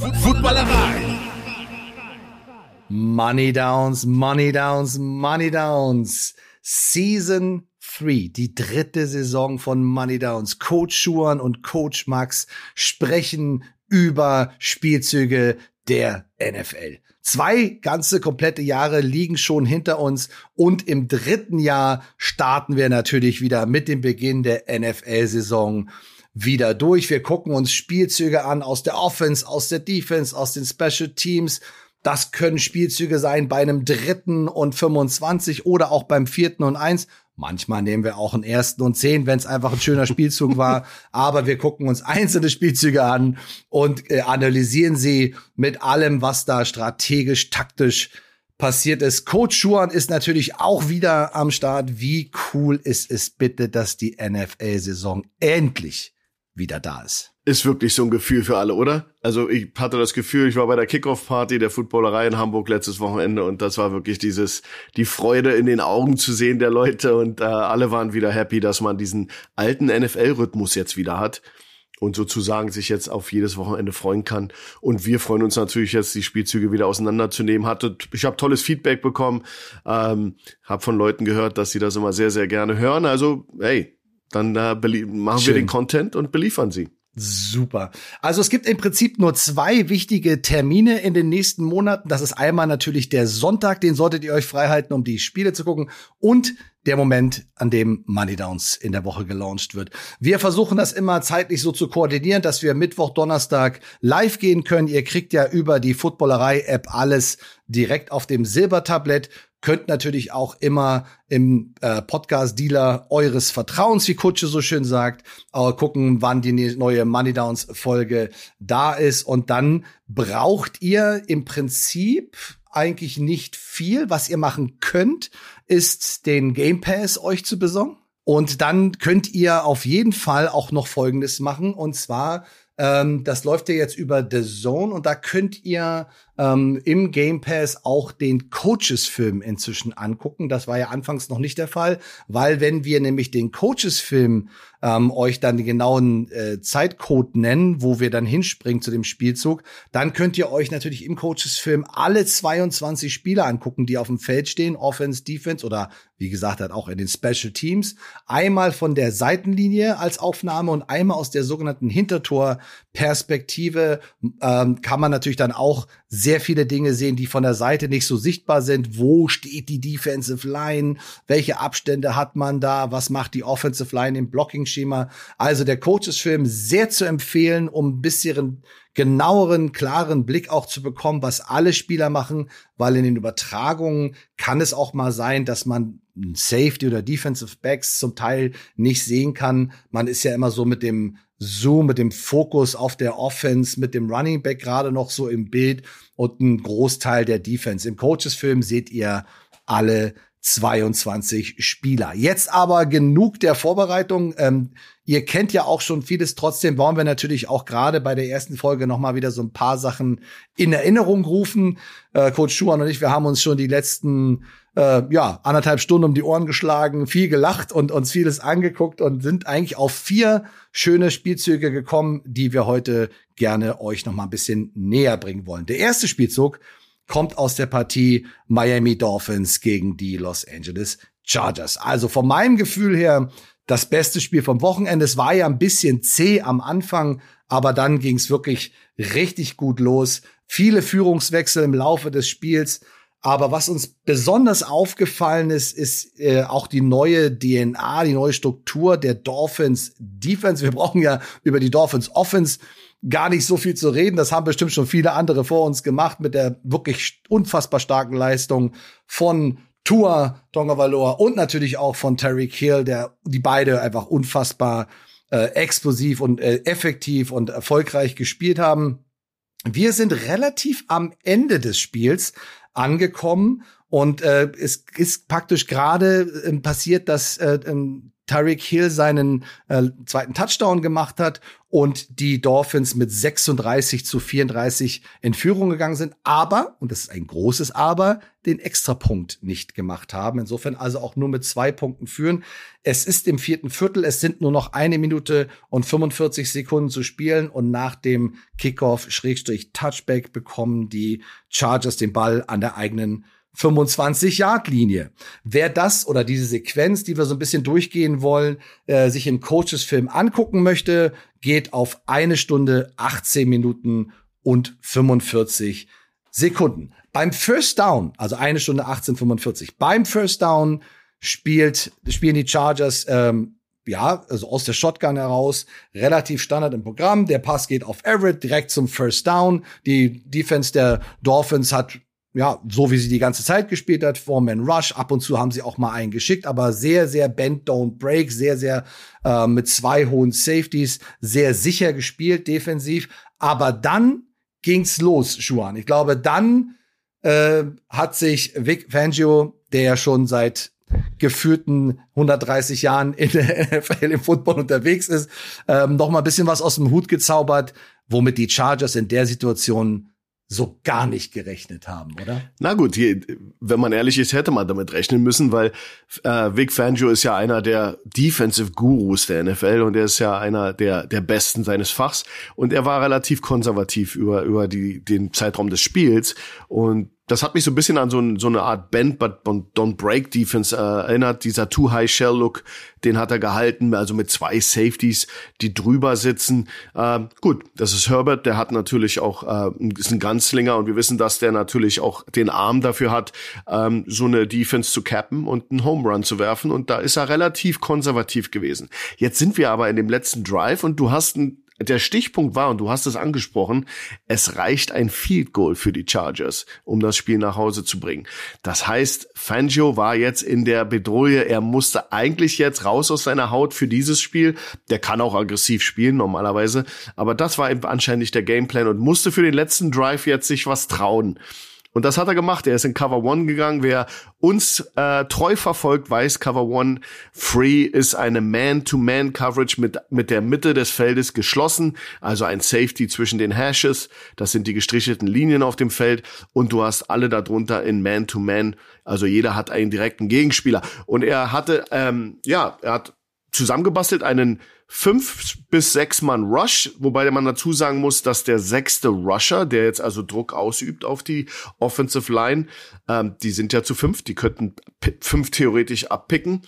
Footballerei. Money Downs, Money Downs, Money Downs. Season 3, die dritte Saison von Money Downs. Coach Schuan und Coach Max sprechen über Spielzüge der NFL. Zwei ganze komplette Jahre liegen schon hinter uns und im dritten Jahr starten wir natürlich wieder mit dem Beginn der NFL-Saison wieder durch. Wir gucken uns Spielzüge an aus der Offense, aus der Defense, aus den Special Teams. Das können Spielzüge sein bei einem dritten und 25 oder auch beim vierten und eins. Manchmal nehmen wir auch einen ersten und zehn, wenn es einfach ein schöner Spielzug war. Aber wir gucken uns einzelne Spielzüge an und äh, analysieren sie mit allem, was da strategisch, taktisch passiert ist. Coach Schuan ist natürlich auch wieder am Start. Wie cool ist es bitte, dass die NFL-Saison endlich wieder da ist. Ist wirklich so ein Gefühl für alle, oder? Also ich hatte das Gefühl, ich war bei der Kickoff-Party der Footballerei in Hamburg letztes Wochenende und das war wirklich dieses, die Freude in den Augen zu sehen der Leute und äh, alle waren wieder happy, dass man diesen alten NFL-Rhythmus jetzt wieder hat und sozusagen sich jetzt auf jedes Wochenende freuen kann. Und wir freuen uns natürlich jetzt, die Spielzüge wieder auseinanderzunehmen. Hatte, ich habe tolles Feedback bekommen, ähm, habe von Leuten gehört, dass sie das immer sehr, sehr gerne hören. Also, hey, dann äh, machen Schön. wir den Content und beliefern sie. Super. Also es gibt im Prinzip nur zwei wichtige Termine in den nächsten Monaten. Das ist einmal natürlich der Sonntag, den solltet ihr euch freihalten, um die Spiele zu gucken. Und der Moment, an dem Money Downs in der Woche gelauncht wird. Wir versuchen das immer zeitlich so zu koordinieren, dass wir Mittwoch, Donnerstag live gehen können. Ihr kriegt ja über die Footballerei-App alles direkt auf dem Silbertablett könnt natürlich auch immer im äh, Podcast-Dealer eures Vertrauens, wie Kutsche so schön sagt, äh, gucken, wann die ne-, neue Money Downs Folge da ist. Und dann braucht ihr im Prinzip eigentlich nicht viel. Was ihr machen könnt, ist den Game Pass euch zu besorgen. Und dann könnt ihr auf jeden Fall auch noch Folgendes machen. Und zwar ähm, das läuft ja jetzt über The Zone und da könnt ihr ähm, im Game Pass auch den Coaches-Film inzwischen angucken. Das war ja anfangs noch nicht der Fall, weil wenn wir nämlich den Coaches-Film ähm, euch dann den genauen äh, Zeitcode nennen, wo wir dann hinspringen zu dem Spielzug, dann könnt ihr euch natürlich im Coaches-Film alle 22 Spieler angucken, die auf dem Feld stehen, Offense, Defense oder wie gesagt halt auch in den Special Teams. Einmal von der Seitenlinie als Aufnahme und einmal aus der sogenannten Hintertor-Perspektive ähm, kann man natürlich dann auch sehr viele Dinge sehen, die von der Seite nicht so sichtbar sind. Wo steht die Defensive Line? Welche Abstände hat man da? Was macht die Offensive Line im Blocking-Schema? Also der Coaches-Film sehr zu empfehlen, um ein bisschen genaueren, klaren Blick auch zu bekommen, was alle Spieler machen, weil in den Übertragungen kann es auch mal sein, dass man Safety oder Defensive Backs zum Teil nicht sehen kann. Man ist ja immer so mit dem Zoom, mit dem Fokus auf der Offense, mit dem Running Back gerade noch so im Bild und ein Großteil der Defense. Im Coaches-Film seht ihr alle 22 Spieler. Jetzt aber genug der Vorbereitung. Ähm, ihr kennt ja auch schon vieles. Trotzdem wollen wir natürlich auch gerade bei der ersten Folge noch mal wieder so ein paar Sachen in Erinnerung rufen. Äh, Coach Schuhan und ich, wir haben uns schon die letzten äh, ja, anderthalb Stunden um die Ohren geschlagen, viel gelacht und uns vieles angeguckt und sind eigentlich auf vier schöne Spielzüge gekommen, die wir heute gerne euch noch mal ein bisschen näher bringen wollen. Der erste Spielzug kommt aus der Partie Miami Dolphins gegen die Los Angeles Chargers. Also von meinem Gefühl her das beste Spiel vom Wochenende. Es war ja ein bisschen zäh am Anfang, aber dann ging es wirklich richtig gut los. Viele Führungswechsel im Laufe des Spiels. Aber was uns besonders aufgefallen ist, ist äh, auch die neue DNA, die neue Struktur der Dolphins Defense. Wir brauchen ja über die Dolphins Offense gar nicht so viel zu reden. Das haben bestimmt schon viele andere vor uns gemacht mit der wirklich unfassbar starken Leistung von Tua Tonga und natürlich auch von Terry Hill, der die beide einfach unfassbar äh, explosiv und äh, effektiv und erfolgreich gespielt haben. Wir sind relativ am Ende des Spiels angekommen und äh, es ist praktisch gerade äh, passiert, dass äh, Tyreek Hill seinen äh, zweiten Touchdown gemacht hat und die Dolphins mit 36 zu 34 in Führung gegangen sind, aber, und das ist ein großes Aber, den Extrapunkt nicht gemacht haben. Insofern also auch nur mit zwei Punkten führen. Es ist im vierten Viertel, es sind nur noch eine Minute und 45 Sekunden zu spielen und nach dem Kickoff Schrägstrich Touchback bekommen die Chargers den Ball an der eigenen 25-Yard-Linie. Wer das oder diese Sequenz, die wir so ein bisschen durchgehen wollen, äh, sich im Coaches-Film angucken möchte, geht auf eine Stunde, 18 Minuten und 45 Sekunden. Beim First Down, also eine Stunde 18:45. Beim First Down spielt spielen die Chargers ähm, ja, also aus der Shotgun heraus, relativ Standard im Programm. Der Pass geht auf Everett direkt zum First Down. Die Defense der Dolphins hat ja, so wie sie die ganze Zeit gespielt hat, Four-Man Rush. Ab und zu haben sie auch mal einen geschickt, aber sehr, sehr Bend, Don't Break, sehr, sehr äh, mit zwei hohen Safeties, sehr sicher gespielt, defensiv. Aber dann ging's los, Schuan. Ich glaube, dann äh, hat sich Vic Fangio, der ja schon seit geführten 130 Jahren in der NFL im Football unterwegs ist, ähm, noch mal ein bisschen was aus dem Hut gezaubert, womit die Chargers in der Situation so gar nicht gerechnet haben, oder? Na gut, hier, wenn man ehrlich ist, hätte man damit rechnen müssen, weil äh, Vic Fangio ist ja einer der Defensive Gurus der NFL und er ist ja einer der der besten seines Fachs und er war relativ konservativ über über die den Zeitraum des Spiels und das hat mich so ein bisschen an so, ein, so eine Art Bend but don't break Defense äh, erinnert. Dieser Too High Shell Look, den hat er gehalten, also mit zwei Safeties, die drüber sitzen. Äh, gut, das ist Herbert, der hat natürlich auch äh, ist ein Ganzlinger und wir wissen, dass der natürlich auch den Arm dafür hat, ähm, so eine Defense zu cappen und einen Home Run zu werfen. Und da ist er relativ konservativ gewesen. Jetzt sind wir aber in dem letzten Drive und du hast ein der Stichpunkt war, und du hast es angesprochen, es reicht ein Field Goal für die Chargers, um das Spiel nach Hause zu bringen. Das heißt, Fangio war jetzt in der Bedrohung, er musste eigentlich jetzt raus aus seiner Haut für dieses Spiel. Der kann auch aggressiv spielen normalerweise, aber das war anscheinend nicht der Gameplan und musste für den letzten Drive jetzt sich was trauen. Und das hat er gemacht. Er ist in Cover One gegangen. Wer uns äh, treu verfolgt, weiß, Cover One Free ist eine Man-to-Man-Coverage mit, mit der Mitte des Feldes geschlossen. Also ein Safety zwischen den Hashes. Das sind die gestrichelten Linien auf dem Feld. Und du hast alle darunter in Man-to-Man. Also jeder hat einen direkten Gegenspieler. Und er hatte, ähm, ja, er hat zusammengebastelt einen fünf bis sechs Mann Rush, wobei man dazu sagen muss, dass der sechste Rusher, der jetzt also Druck ausübt auf die Offensive Line, ähm, die sind ja zu fünf, die könnten fünf theoretisch abpicken,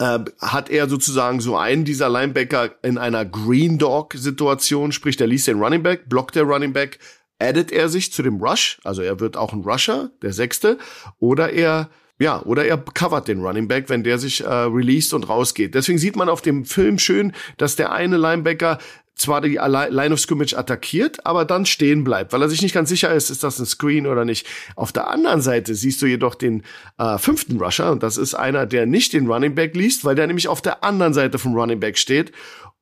äh, hat er sozusagen so einen dieser Linebacker in einer Green Dog Situation, sprich, der liest den Running Back, blockt der Running Back, addet er sich zu dem Rush, also er wird auch ein Rusher, der sechste, oder er ja, oder er covert den Running Back, wenn der sich äh, released und rausgeht. Deswegen sieht man auf dem Film schön, dass der eine Linebacker zwar die Line of Scrimmage attackiert, aber dann stehen bleibt, weil er sich nicht ganz sicher ist, ist das ein Screen oder nicht. Auf der anderen Seite siehst du jedoch den äh, fünften Rusher und das ist einer, der nicht den Running Back liest, weil der nämlich auf der anderen Seite vom Running Back steht.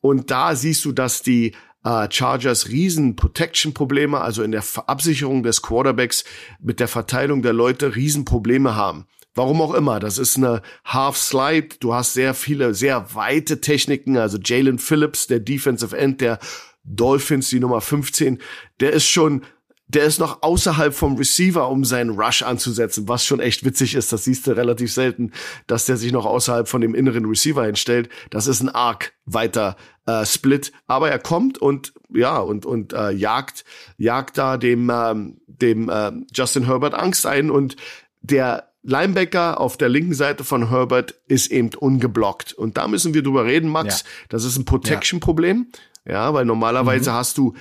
Und da siehst du, dass die äh, Chargers riesen Protection-Probleme, also in der Absicherung des Quarterbacks mit der Verteilung der Leute Riesenprobleme haben. Warum auch immer. Das ist eine Half Slide. Du hast sehr viele, sehr weite Techniken. Also Jalen Phillips, der Defensive End der Dolphins, die Nummer 15, der ist schon der ist noch außerhalb vom Receiver, um seinen Rush anzusetzen, was schon echt witzig ist. Das siehst du relativ selten, dass der sich noch außerhalb von dem inneren Receiver hinstellt. Das ist ein arg weiter äh, Split, aber er kommt und ja und und äh, jagt jagt da dem ähm, dem äh, Justin Herbert Angst ein und der Linebacker auf der linken Seite von Herbert ist eben ungeblockt. Und da müssen wir drüber reden, Max. Ja. Das ist ein Protection-Problem. Ja, weil normalerweise mhm. hast du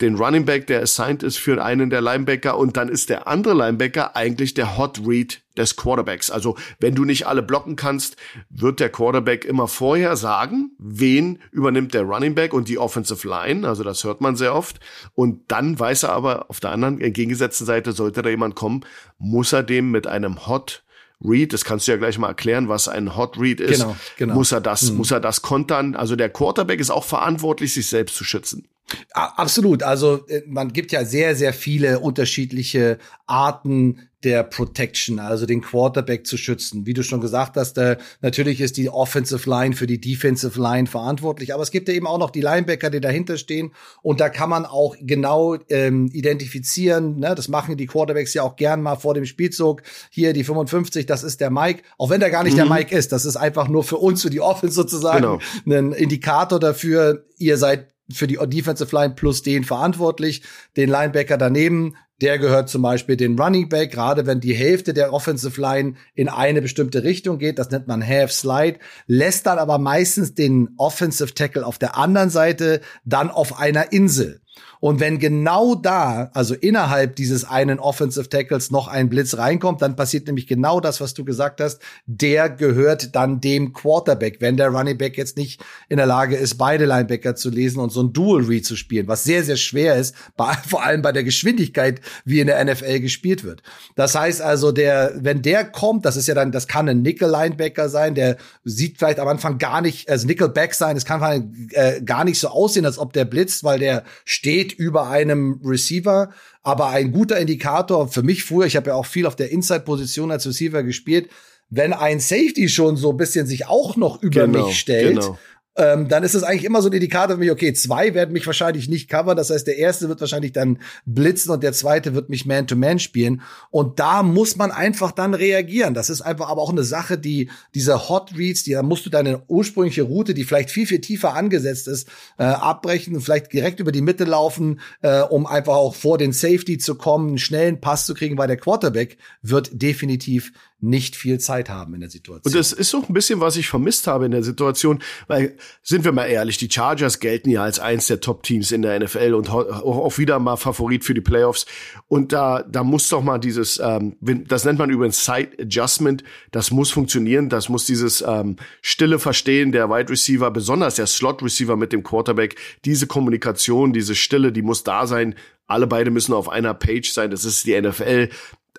den Running Back, der assigned ist für einen der Linebacker und dann ist der andere Linebacker eigentlich der Hot Read des Quarterbacks. Also wenn du nicht alle blocken kannst, wird der Quarterback immer vorher sagen, wen übernimmt der Running Back und die Offensive Line. Also das hört man sehr oft. Und dann weiß er aber auf der anderen entgegengesetzten Seite, sollte da jemand kommen, muss er dem mit einem Hot Read, das kannst du ja gleich mal erklären, was ein Hot Read ist. Genau, genau. Muss er das, mhm. muss er das kontern? Also der Quarterback ist auch verantwortlich, sich selbst zu schützen. Absolut. Also äh, man gibt ja sehr, sehr viele unterschiedliche Arten der Protection, also den Quarterback zu schützen. Wie du schon gesagt hast, äh, natürlich ist die Offensive Line für die Defensive Line verantwortlich, aber es gibt ja eben auch noch die Linebacker, die dahinter stehen und da kann man auch genau ähm, identifizieren, ne? das machen die Quarterbacks ja auch gern mal vor dem Spielzug. Hier die 55, das ist der Mike, auch wenn der gar nicht mhm. der Mike ist, das ist einfach nur für uns, für die Offense sozusagen, genau. ein Indikator dafür, ihr seid für die Defensive Line plus den verantwortlich, den Linebacker daneben, der gehört zum Beispiel den Running Back, gerade wenn die Hälfte der Offensive Line in eine bestimmte Richtung geht, das nennt man Half Slide, lässt dann aber meistens den Offensive Tackle auf der anderen Seite dann auf einer Insel. Und wenn genau da, also innerhalb dieses einen Offensive Tackles noch ein Blitz reinkommt, dann passiert nämlich genau das, was du gesagt hast. Der gehört dann dem Quarterback, wenn der Running Back jetzt nicht in der Lage ist, beide Linebacker zu lesen und so ein Dual Read zu spielen, was sehr, sehr schwer ist, bei, vor allem bei der Geschwindigkeit, wie in der NFL gespielt wird. Das heißt also, der, wenn der kommt, das ist ja dann, das kann ein Nickel Linebacker sein, der sieht vielleicht am Anfang gar nicht, also Nickelback sein, es kann äh, gar nicht so aussehen, als ob der blitzt, weil der steht über einem Receiver, aber ein guter Indikator für mich früher, ich habe ja auch viel auf der Inside-Position als Receiver gespielt, wenn ein Safety schon so ein bisschen sich auch noch über genau, mich stellt genau ähm, dann ist es eigentlich immer so ein Indikator für mich, okay, zwei werden mich wahrscheinlich nicht covern. Das heißt, der erste wird wahrscheinlich dann blitzen und der zweite wird mich Man-to-Man -Man spielen. Und da muss man einfach dann reagieren. Das ist einfach aber auch eine Sache, die diese Hot Reads, die, da musst du deine ursprüngliche Route, die vielleicht viel, viel tiefer angesetzt ist, äh, abbrechen und vielleicht direkt über die Mitte laufen, äh, um einfach auch vor den Safety zu kommen, einen schnellen Pass zu kriegen, weil der Quarterback wird definitiv nicht viel Zeit haben in der Situation. Und das ist so ein bisschen, was ich vermisst habe in der Situation, weil, sind wir mal ehrlich, die Chargers gelten ja als eins der Top-Teams in der NFL und auch wieder mal Favorit für die Playoffs. Und da, da muss doch mal dieses, ähm, das nennt man übrigens Side Adjustment, das muss funktionieren, das muss dieses ähm, stille Verstehen der Wide Receiver, besonders der Slot Receiver mit dem Quarterback, diese Kommunikation, diese Stille, die muss da sein, alle beide müssen auf einer Page sein. Das ist die NFL.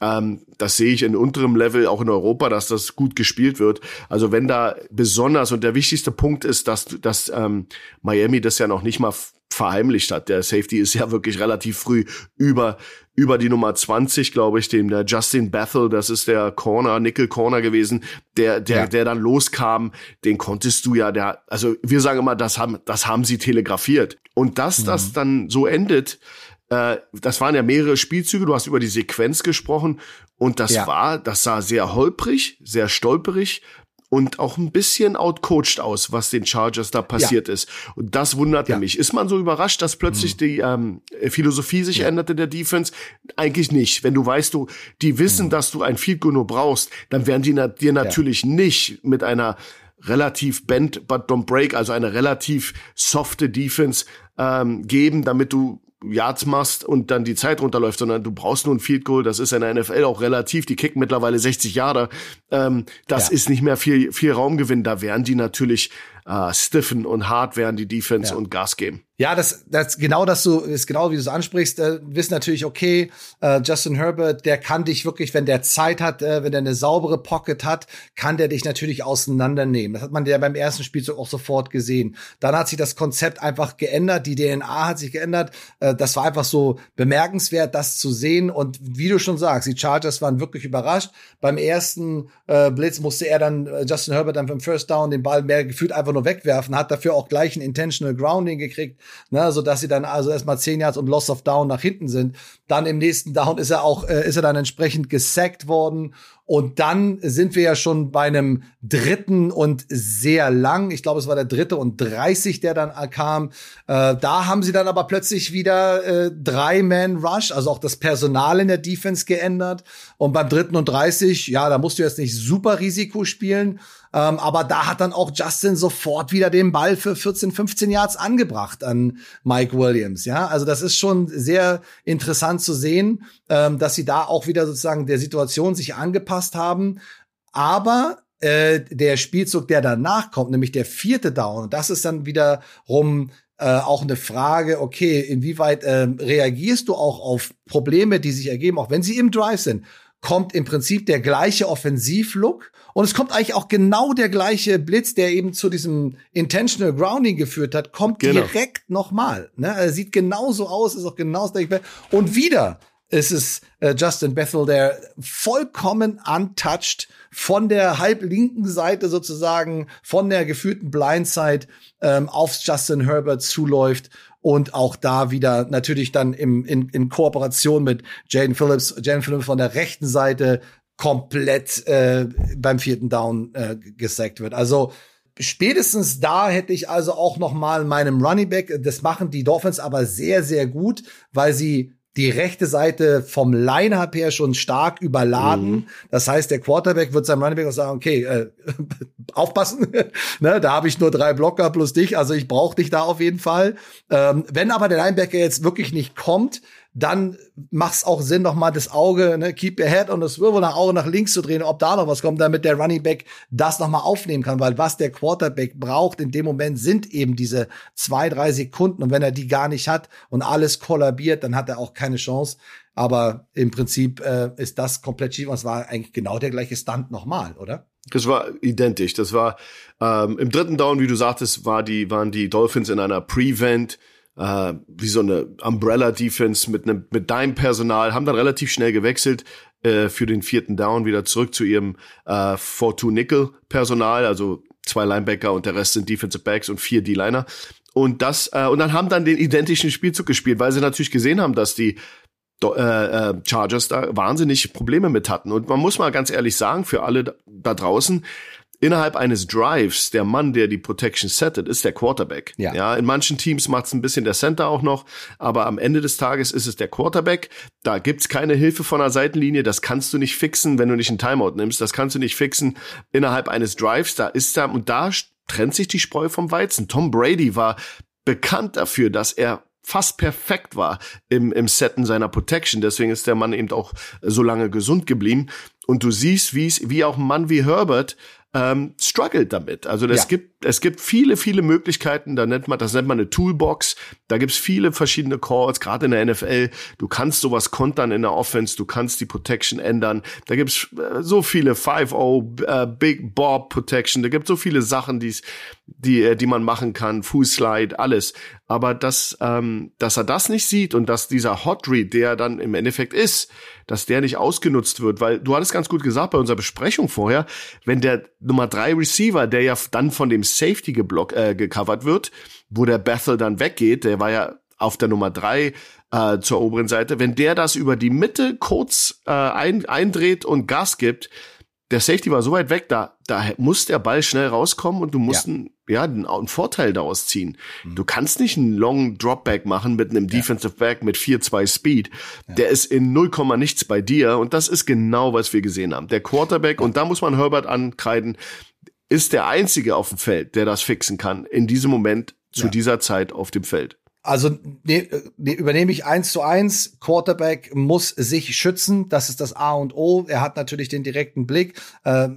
Ähm, das sehe ich in unterem Level auch in Europa, dass das gut gespielt wird. Also wenn da besonders und der wichtigste Punkt ist, dass, dass ähm, Miami das ja noch nicht mal verheimlicht hat. Der Safety ist ja wirklich relativ früh über über die Nummer 20, glaube ich, dem der Justin Bethel, das ist der Corner, Nickel Corner gewesen, der der ja. der dann loskam, den konntest du ja der also wir sagen immer, das haben das haben sie telegrafiert und dass mhm. das dann so endet, äh, das waren ja mehrere Spielzüge, du hast über die Sequenz gesprochen und das ja. war, das sah sehr holprig, sehr stolperig und auch ein bisschen outcoached aus, was den Chargers da passiert ja. ist. Und das wunderte ja. mich. Ist man so überrascht, dass plötzlich mhm. die ähm, Philosophie sich ja. änderte der Defense? Eigentlich nicht. Wenn du weißt, du, die wissen, mhm. dass du ein Field Goal nur brauchst, dann werden die na dir natürlich nicht mit einer relativ bend but don't break, also eine relativ softe Defense ähm, geben, damit du Yards machst und dann die Zeit runterläuft, sondern du brauchst nur ein Field Goal. Das ist in der NFL auch relativ. Die kicken mittlerweile 60 Jahre. Ähm, das ja. ist nicht mehr viel, viel Raumgewinn. Da wären die natürlich äh, stiffen und hart werden die Defense ja. und Gas geben. Ja, das, das genau das so ist genau wie du es ansprichst. Äh, wissen natürlich okay, äh, Justin Herbert, der kann dich wirklich, wenn der Zeit hat, äh, wenn der eine saubere Pocket hat, kann der dich natürlich auseinandernehmen. Das hat man ja beim ersten Spielzug auch sofort gesehen. Dann hat sich das Konzept einfach geändert, die DNA hat sich geändert. Äh, das war einfach so bemerkenswert, das zu sehen. Und wie du schon sagst, die Chargers waren wirklich überrascht. Beim ersten äh, Blitz musste er dann äh, Justin Herbert dann beim First Down den Ball mehr gefühlt einfach nur wegwerfen, hat dafür auch gleich ein Intentional Grounding gekriegt ne, so dass sie dann also erstmal zehn Yards und Loss of Down nach hinten sind. Dann im nächsten Down ist er auch, äh, ist er dann entsprechend gesackt worden und dann sind wir ja schon bei einem dritten und sehr lang. Ich glaube, es war der dritte und 30, der dann kam. Äh, da haben sie dann aber plötzlich wieder äh, drei Man Rush, also auch das Personal in der Defense geändert. Und beim dritten und 30, ja, da musst du jetzt nicht super Risiko spielen. Ähm, aber da hat dann auch Justin sofort wieder den Ball für 14, 15 Yards angebracht an Mike Williams. Ja, also das ist schon sehr interessant zu sehen, ähm, dass sie da auch wieder sozusagen der Situation sich angepasst haben. Aber äh, der Spielzug, der danach kommt, nämlich der vierte Down, das ist dann wiederum äh, auch eine Frage, okay, inwieweit äh, reagierst du auch auf Probleme, die sich ergeben, auch wenn sie im Drive sind? kommt im Prinzip der gleiche Offensivlook und es kommt eigentlich auch genau der gleiche Blitz, der eben zu diesem Intentional Grounding geführt hat, kommt genau. direkt nochmal. Ne? Er sieht genauso aus, ist auch genauso und wieder ist es äh, Justin Bethel, der vollkommen untouched von der halblinken Seite sozusagen, von der geführten Blindside ähm, auf Justin Herbert zuläuft und auch da wieder natürlich dann im, in, in Kooperation mit Jaden Phillips, Jaden Phillips von der rechten Seite komplett äh, beim vierten Down äh, gesackt wird. Also spätestens da hätte ich also auch noch mal meinem Running Back, das machen die Dolphins aber sehr sehr gut, weil sie die rechte Seite vom Line-Up her schon stark überladen. Mhm. Das heißt, der Quarterback wird seinem Running Back auch sagen, okay, äh, aufpassen, ne, da habe ich nur drei Blocker plus dich, also ich brauche dich da auf jeden Fall. Ähm, wenn aber der Linebacker jetzt wirklich nicht kommt, dann macht es auch Sinn, noch mal das Auge, ne, keep your head on the swivel, nach Auge nach links zu drehen, ob da noch was kommt, damit der Running Back das noch mal aufnehmen kann, weil was der Quarterback braucht in dem Moment sind eben diese zwei, drei Sekunden und wenn er die gar nicht hat und alles kollabiert, dann hat er auch keine Chance. Aber im Prinzip äh, ist das komplett schief und es war eigentlich genau der gleiche Stunt nochmal, oder? Das war identisch. Das war ähm, im dritten Down, wie du sagtest, war die, waren die Dolphins in einer Prevent äh, wie so eine Umbrella-Defense mit einem mit deinem Personal, haben dann relativ schnell gewechselt äh, für den vierten Down wieder zurück zu ihrem äh, 4-2-Nickel-Personal, also zwei Linebacker und der Rest sind Defensive Backs und vier D-Liner. Und das äh, und dann haben dann den identischen Spielzug gespielt, weil sie natürlich gesehen haben, dass die äh, äh, Chargers da wahnsinnig Probleme mit hatten. Und man muss mal ganz ehrlich sagen, für alle da, da draußen, innerhalb eines Drives, der Mann, der die Protection settet, ist der Quarterback. Ja, ja in manchen Teams macht es ein bisschen der Center auch noch, aber am Ende des Tages ist es der Quarterback. Da gibt's keine Hilfe von der Seitenlinie, das kannst du nicht fixen, wenn du nicht einen Timeout nimmst, das kannst du nicht fixen innerhalb eines Drives, da ist er und da trennt sich die Spreu vom Weizen. Tom Brady war bekannt dafür, dass er fast perfekt war im, im Setten seiner Protection. Deswegen ist der Mann eben auch so lange gesund geblieben. Und du siehst, wie es, wie auch ein Mann wie Herbert ähm, struggelt damit. Also es ja. gibt es gibt viele viele Möglichkeiten. Da nennt man das nennt man eine Toolbox. Da gibt's viele verschiedene Calls. Gerade in der NFL. Du kannst sowas kontern in der Offense. Du kannst die Protection ändern. Da gibt's äh, so viele 5-0 äh, Big Bob Protection. Da gibt's so viele Sachen, die's, die äh, die man machen kann. Fußslide, alles. Aber dass ähm, dass er das nicht sieht und dass dieser Hot Read, der dann im Endeffekt ist, dass der nicht ausgenutzt wird, weil du hattest ganz gut gesagt bei unserer Besprechung vorher, wenn der Nummer drei Receiver, der ja dann von dem Safety geblock, äh, gecovert wird, wo der Bethel dann weggeht, der war ja auf der Nummer drei äh, zur oberen Seite, wenn der das über die Mitte kurz äh, ein, eindreht und Gas gibt, der Safety war so weit weg, da, da muss der Ball schnell rauskommen und du musst ja. einen, ja, einen, Vorteil daraus ziehen. Mhm. Du kannst nicht einen Long Dropback machen mit einem ja. Defensive Back mit 4-2 Speed. Ja. Der ist in 0, nichts bei dir und das ist genau, was wir gesehen haben. Der Quarterback, und da muss man Herbert ankreiden, ist der einzige auf dem Feld, der das fixen kann, in diesem Moment, zu dieser Zeit auf dem Feld. Also ne, ne, übernehme ich eins zu eins. Quarterback muss sich schützen. Das ist das A und O. Er hat natürlich den direkten Blick. Äh,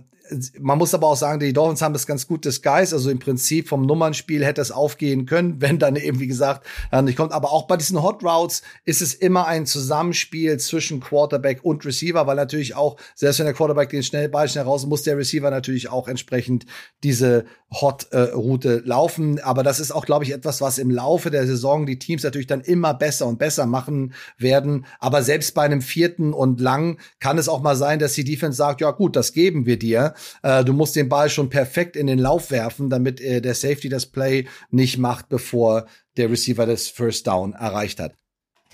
man muss aber auch sagen, die Dolphins haben das ganz gut disguised. Also im Prinzip vom Nummernspiel hätte es aufgehen können, wenn dann eben, wie gesagt, nicht kommt. Aber auch bei diesen Hot Routes ist es immer ein Zusammenspiel zwischen Quarterback und Receiver, weil natürlich auch, selbst wenn der Quarterback den schnell Ball schnell raus, muss der Receiver natürlich auch entsprechend diese Hot-Route äh, laufen. Aber das ist auch, glaube ich, etwas, was im Laufe der Saison die Teams natürlich dann immer besser und besser machen werden. Aber selbst bei einem vierten und lang kann es auch mal sein, dass die Defense sagt, ja gut, das geben wir dir. Äh, du musst den Ball schon perfekt in den Lauf werfen, damit äh, der Safety das Play nicht macht, bevor der Receiver das First Down erreicht hat.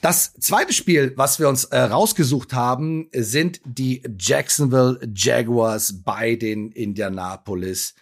Das zweite Spiel, was wir uns äh, rausgesucht haben, sind die Jacksonville Jaguars bei den Indianapolis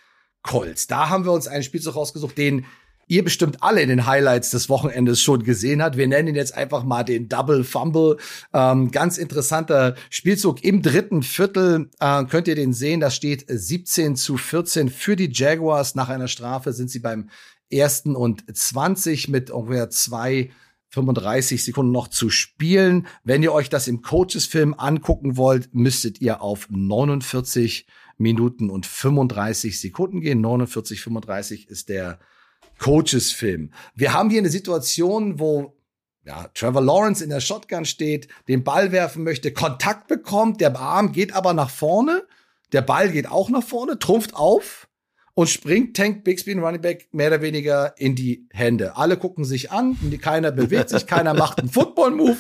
Colts. Da haben wir uns einen Spielzug rausgesucht, den ihr bestimmt alle in den Highlights des Wochenendes schon gesehen habt. Wir nennen ihn jetzt einfach mal den Double Fumble. Ähm, ganz interessanter Spielzug im dritten Viertel. Äh, könnt ihr den sehen? Da steht 17 zu 14 für die Jaguars. Nach einer Strafe sind sie beim ersten und 20 mit ungefähr zwei 35 Sekunden noch zu spielen. Wenn ihr euch das im Coaches-Film angucken wollt, müsstet ihr auf 49 Minuten und 35 Sekunden gehen. 49, 35 ist der Coaches-Film. Wir haben hier eine Situation, wo ja, Trevor Lawrence in der Shotgun steht, den Ball werfen möchte, Kontakt bekommt, der Arm geht aber nach vorne, der Ball geht auch nach vorne, trumpft auf und springt Tank Bixby, ein Running Back, mehr oder weniger in die Hände. Alle gucken sich an, keiner bewegt sich, keiner macht einen Football-Move.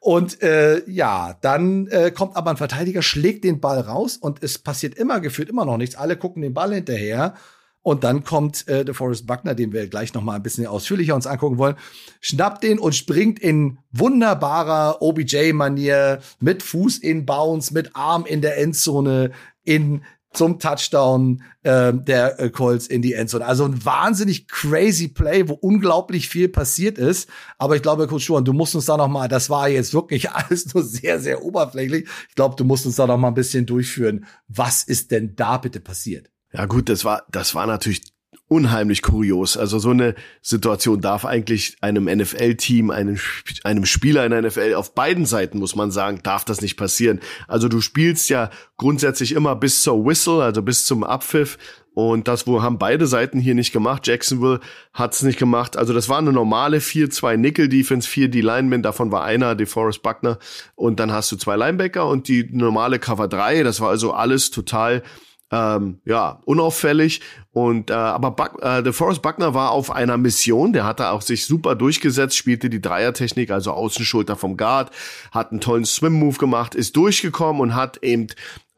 Und äh, ja, dann äh, kommt aber ein Verteidiger, schlägt den Ball raus und es passiert immer, gefühlt immer noch nichts. Alle gucken den Ball hinterher und dann kommt äh, DeForest Buckner, den wir gleich noch mal ein bisschen ausführlicher uns angucken wollen, schnappt den und springt in wunderbarer OBJ-Manier mit Fuß in Bounce, mit Arm in der Endzone, in zum Touchdown äh, der äh, Colts in die Endzone. Also ein wahnsinnig crazy Play, wo unglaublich viel passiert ist. Aber ich glaube, Coach Schuhan, du musst uns da noch mal, das war jetzt wirklich alles nur sehr, sehr oberflächlich. Ich glaube, du musst uns da noch mal ein bisschen durchführen. Was ist denn da bitte passiert? Ja gut, das war, das war natürlich unheimlich kurios. Also so eine Situation darf eigentlich einem NFL-Team, einem, einem Spieler in der NFL auf beiden Seiten, muss man sagen, darf das nicht passieren. Also du spielst ja grundsätzlich immer bis zur Whistle, also bis zum Abpfiff. Und das wo haben beide Seiten hier nicht gemacht. Jacksonville hat's nicht gemacht. Also das war eine normale 4-2 Nickel-Defense, vier D-Linemen, davon war einer, DeForest Buckner. Und dann hast du zwei Linebacker und die normale Cover 3. Das war also alles total ähm, ja, unauffällig. Und äh, aber Buck, äh, der Forrest Buckner war auf einer Mission, der hatte auch sich super durchgesetzt, spielte die Dreiertechnik, also Außenschulter vom Guard, hat einen tollen Swim-Move gemacht, ist durchgekommen und hat eben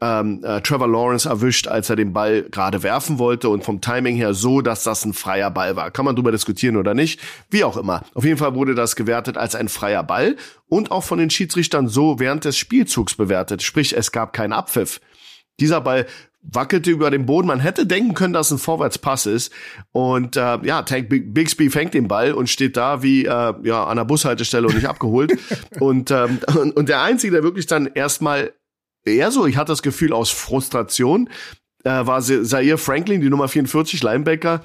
ähm, äh, Trevor Lawrence erwischt, als er den Ball gerade werfen wollte und vom Timing her so, dass das ein freier Ball war. Kann man drüber diskutieren oder nicht? Wie auch immer. Auf jeden Fall wurde das gewertet als ein freier Ball und auch von den Schiedsrichtern so während des Spielzugs bewertet. Sprich, es gab keinen Abpfiff. Dieser Ball wackelte über den Boden. Man hätte denken können, dass ein Vorwärtspass ist. Und äh, ja, Tank Bixby fängt den Ball und steht da wie äh, ja an der Bushaltestelle und nicht abgeholt. und, ähm, und, und der Einzige, der wirklich dann erstmal eher so, ich hatte das Gefühl aus Frustration, äh, war Zaire Franklin, die Nummer 44 Linebacker,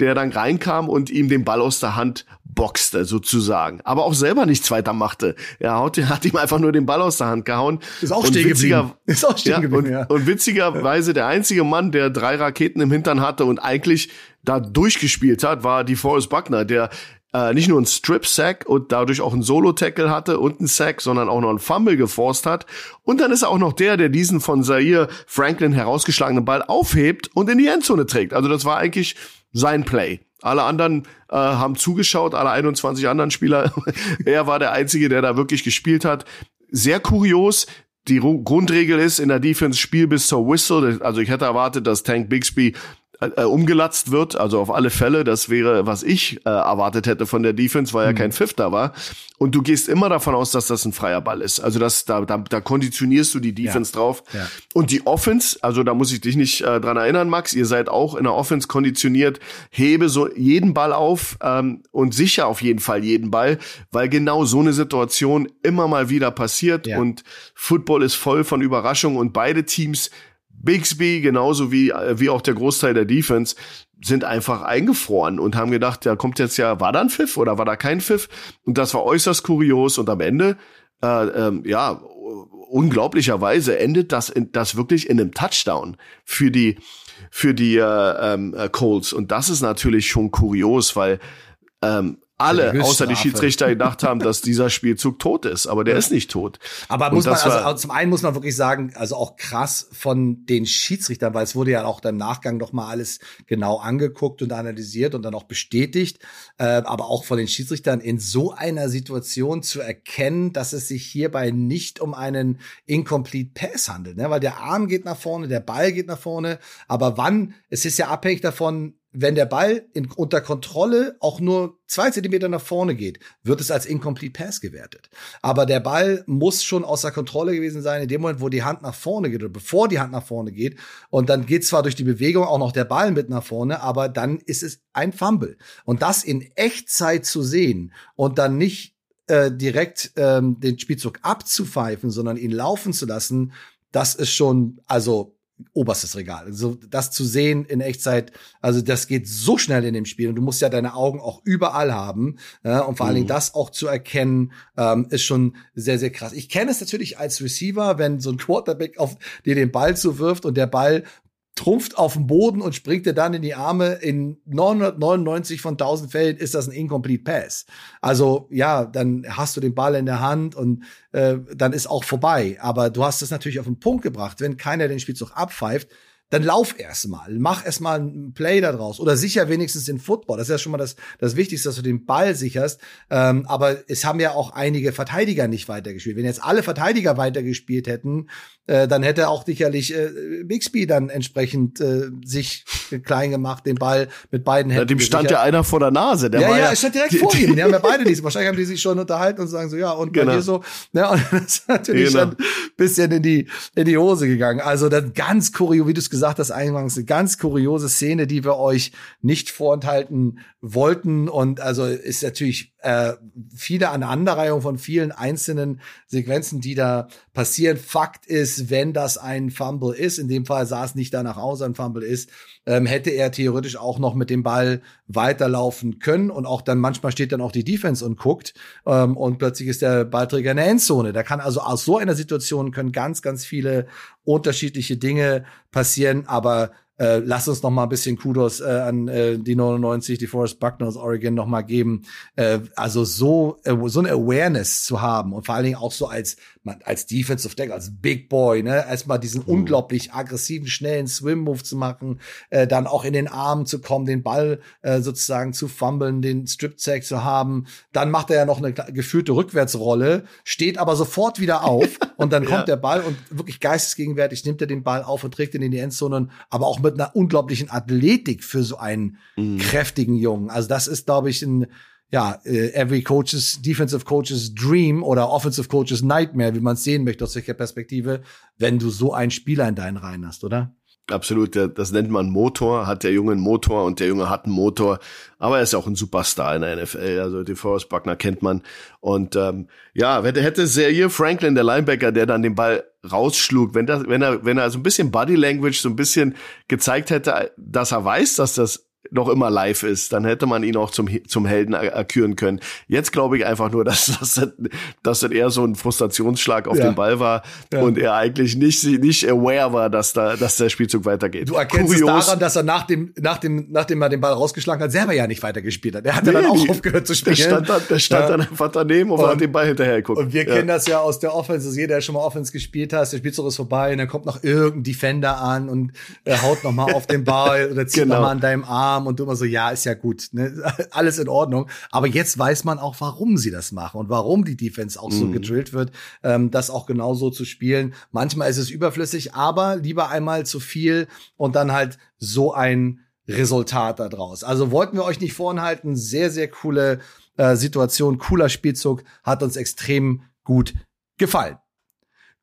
der dann reinkam und ihm den Ball aus der Hand boxte, sozusagen. Aber auch selber nichts weiter machte. Er hat, hat ihm einfach nur den Ball aus der Hand gehauen. Ist auch stehen geblieben. Ist auch stehen ja, geblieben, und, ja. Und witzigerweise der einzige Mann, der drei Raketen im Hintern hatte und eigentlich da durchgespielt hat, war die Forrest Buckner, der äh, nicht nur einen Strip-Sack und dadurch auch einen Solo-Tackle hatte und einen Sack, sondern auch noch einen Fumble geforst hat. Und dann ist er auch noch der, der diesen von Zaire Franklin herausgeschlagenen Ball aufhebt und in die Endzone trägt. Also das war eigentlich sein Play. Alle anderen äh, haben zugeschaut, alle 21 anderen Spieler. er war der Einzige, der da wirklich gespielt hat. Sehr kurios. Die Grundregel ist in der Defense Spiel bis zur Whistle. Also ich hätte erwartet, dass Tank Bixby äh, umgelatzt wird, also auf alle Fälle, das wäre, was ich äh, erwartet hätte von der Defense, weil ja mhm. kein Pfiff da war. Und du gehst immer davon aus, dass das ein freier Ball ist. Also das, da, da, da konditionierst du die Defense ja. drauf. Ja. Und die Offense, also da muss ich dich nicht äh, dran erinnern, Max, ihr seid auch in der Offense konditioniert, hebe so jeden Ball auf ähm, und sicher auf jeden Fall jeden Ball, weil genau so eine Situation immer mal wieder passiert ja. und Football ist voll von Überraschungen und beide Teams Bixby, genauso wie, äh, wie auch der Großteil der Defense, sind einfach eingefroren und haben gedacht, da kommt jetzt ja, war da ein Pfiff oder war da kein Pfiff? Und das war äußerst kurios und am Ende, äh, ähm, ja, unglaublicherweise endet das, in, das wirklich in einem Touchdown für die, für die äh, ähm, äh, Colts. Und das ist natürlich schon kurios, weil ähm, alle, außer die Schiedsrichter, gedacht haben, dass dieser Spielzug tot ist. Aber der ja. ist nicht tot. Aber muss man, also, zum einen muss man wirklich sagen, also auch krass von den Schiedsrichtern, weil es wurde ja auch im Nachgang noch mal alles genau angeguckt und analysiert und dann auch bestätigt. Äh, aber auch von den Schiedsrichtern in so einer Situation zu erkennen, dass es sich hierbei nicht um einen Incomplete Pass handelt. Ne? Weil der Arm geht nach vorne, der Ball geht nach vorne. Aber wann, es ist ja abhängig davon, wenn der Ball in, unter Kontrolle auch nur zwei Zentimeter nach vorne geht, wird es als Incomplete Pass gewertet. Aber der Ball muss schon außer Kontrolle gewesen sein in dem Moment, wo die Hand nach vorne geht oder bevor die Hand nach vorne geht. Und dann geht zwar durch die Bewegung auch noch der Ball mit nach vorne, aber dann ist es ein Fumble. Und das in Echtzeit zu sehen und dann nicht äh, direkt ähm, den Spielzug abzupfeifen, sondern ihn laufen zu lassen, das ist schon, also oberstes Regal. Also das zu sehen in Echtzeit, also das geht so schnell in dem Spiel und du musst ja deine Augen auch überall haben äh, und vor allen Dingen mhm. das auch zu erkennen, ähm, ist schon sehr, sehr krass. Ich kenne es natürlich als Receiver, wenn so ein Quarterback auf dir den Ball zuwirft und der Ball trumpft auf den Boden und springt dir dann in die Arme. In 999 von 1000 Fällen ist das ein Incomplete Pass. Also ja, dann hast du den Ball in der Hand und äh, dann ist auch vorbei. Aber du hast es natürlich auf den Punkt gebracht. Wenn keiner den Spielzug abpfeift, dann lauf erstmal, mach erstmal ein Play da draus oder sicher wenigstens den Football. Das ist ja schon mal das, das Wichtigste, dass du den Ball sicherst. Ähm, aber es haben ja auch einige Verteidiger nicht weitergespielt. Wenn jetzt alle Verteidiger weitergespielt hätten, äh, dann hätte auch sicherlich äh, Bixby dann entsprechend äh, sich klein gemacht, den Ball mit beiden Händen. Ja, dem stand ja einer vor der Nase. Der ja, war ja, es stand direkt vor ihm. Die haben ja beide diesen. Wahrscheinlich haben die sich schon unterhalten und sagen so, ja, und genau. bei dir so. Ja, und das ist natürlich genau. ein bisschen in die, in die Hose gegangen. Also dann ganz kurios, wie du es gesagt hast, eingangs eine ganz kuriose Szene, die wir euch nicht vorenthalten wollten. Und also ist natürlich äh, viele Aneinanderreihung von vielen einzelnen Sequenzen, die da passieren. Fakt ist, wenn das ein Fumble ist, in dem Fall sah es nicht danach aus, ein Fumble ist, ähm, hätte er theoretisch auch noch mit dem Ball weiterlaufen können und auch dann manchmal steht dann auch die Defense und guckt ähm, und plötzlich ist der Ballträger in der Endzone. Da kann also aus so einer Situation können ganz, ganz viele unterschiedliche Dinge passieren, aber äh, lass uns noch mal ein bisschen Kudos äh, an äh, die 99, die Forrest Buckner aus Oregon noch mal geben. Äh, also so äh, so eine Awareness zu haben und vor allen Dingen auch so als als Defensive Deck, als Big Boy, ne, erstmal diesen mhm. unglaublich aggressiven, schnellen Swim-Move zu machen, äh, dann auch in den Arm zu kommen, den Ball äh, sozusagen zu fummeln, den Strip-Sack zu haben. Dann macht er ja noch eine geführte Rückwärtsrolle, steht aber sofort wieder auf und dann kommt ja. der Ball und wirklich geistesgegenwärtig nimmt er den Ball auf und trägt ihn in die Endzone, aber auch mit einer unglaublichen Athletik für so einen mhm. kräftigen Jungen. Also das ist, glaube ich, ein ja, äh, every coaches, defensive coaches Dream oder offensive coaches Nightmare, wie man es sehen möchte aus welcher Perspektive, wenn du so einen Spieler in deinen Reihen hast, oder? Absolut, das nennt man Motor, hat der Junge einen Motor und der Junge hat einen Motor, aber er ist auch ein Superstar in der NFL, also die Forrest Buckner kennt man. Und ähm, ja, hätte, Serie Franklin, der Linebacker, der dann den Ball rausschlug, wenn, das, wenn er wenn er so ein bisschen Body Language so ein bisschen gezeigt hätte, dass er weiß, dass das noch immer live ist, dann hätte man ihn auch zum, zum Helden erküren können. Jetzt glaube ich einfach nur, dass, dass, dass das eher so ein Frustrationsschlag auf ja. den Ball war ja. und er eigentlich nicht, nicht aware war, dass da, dass der Spielzug weitergeht. Du erkennst Kurios. es daran, dass er nach dem, nach dem, nachdem er den Ball rausgeschlagen hat, selber ja nicht weitergespielt hat. Er hat nee, ja dann auch aufgehört zu spielen. Der stand dann, der stand ja. dann einfach daneben und, und hat den Ball hinterher geguckt. Und wir kennen das ja aus der Offense, dass jeder, der schon mal Offense gespielt hat, der Spielzug ist vorbei und dann kommt noch irgendein Defender an und er haut noch mal auf den Ball oder zieht genau. noch mal an deinem Arm Arm und du immer so, ja, ist ja gut, ne? alles in Ordnung. Aber jetzt weiß man auch, warum sie das machen und warum die Defense auch so mhm. gedrillt wird, ähm, das auch genauso zu spielen. Manchmal ist es überflüssig, aber lieber einmal zu viel und dann halt so ein Resultat daraus. Also wollten wir euch nicht vorenthalten, sehr, sehr coole äh, Situation, cooler Spielzug, hat uns extrem gut gefallen.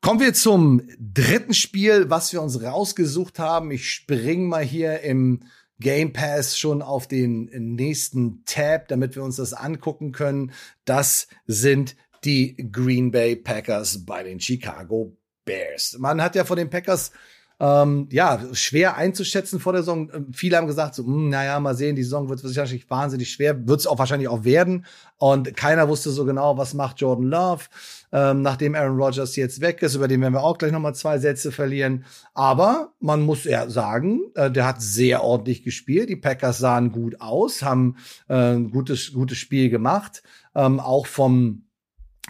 Kommen wir zum dritten Spiel, was wir uns rausgesucht haben. Ich spring mal hier im Game Pass schon auf den nächsten Tab, damit wir uns das angucken können. Das sind die Green Bay Packers bei den Chicago Bears. Man hat ja von den Packers ähm, ja, schwer einzuschätzen vor der Saison. Ähm, viele haben gesagt, so, mh, hm, naja, mal sehen, die Saison wird wahrscheinlich wahnsinnig schwer, wird es auch wahrscheinlich auch werden. Und keiner wusste so genau, was macht Jordan Love, ähm, nachdem Aaron Rodgers jetzt weg ist, über den werden wir auch gleich nochmal zwei Sätze verlieren. Aber man muss ja sagen, äh, der hat sehr ordentlich gespielt. Die Packers sahen gut aus, haben äh, ein gutes, gutes Spiel gemacht. Ähm, auch vom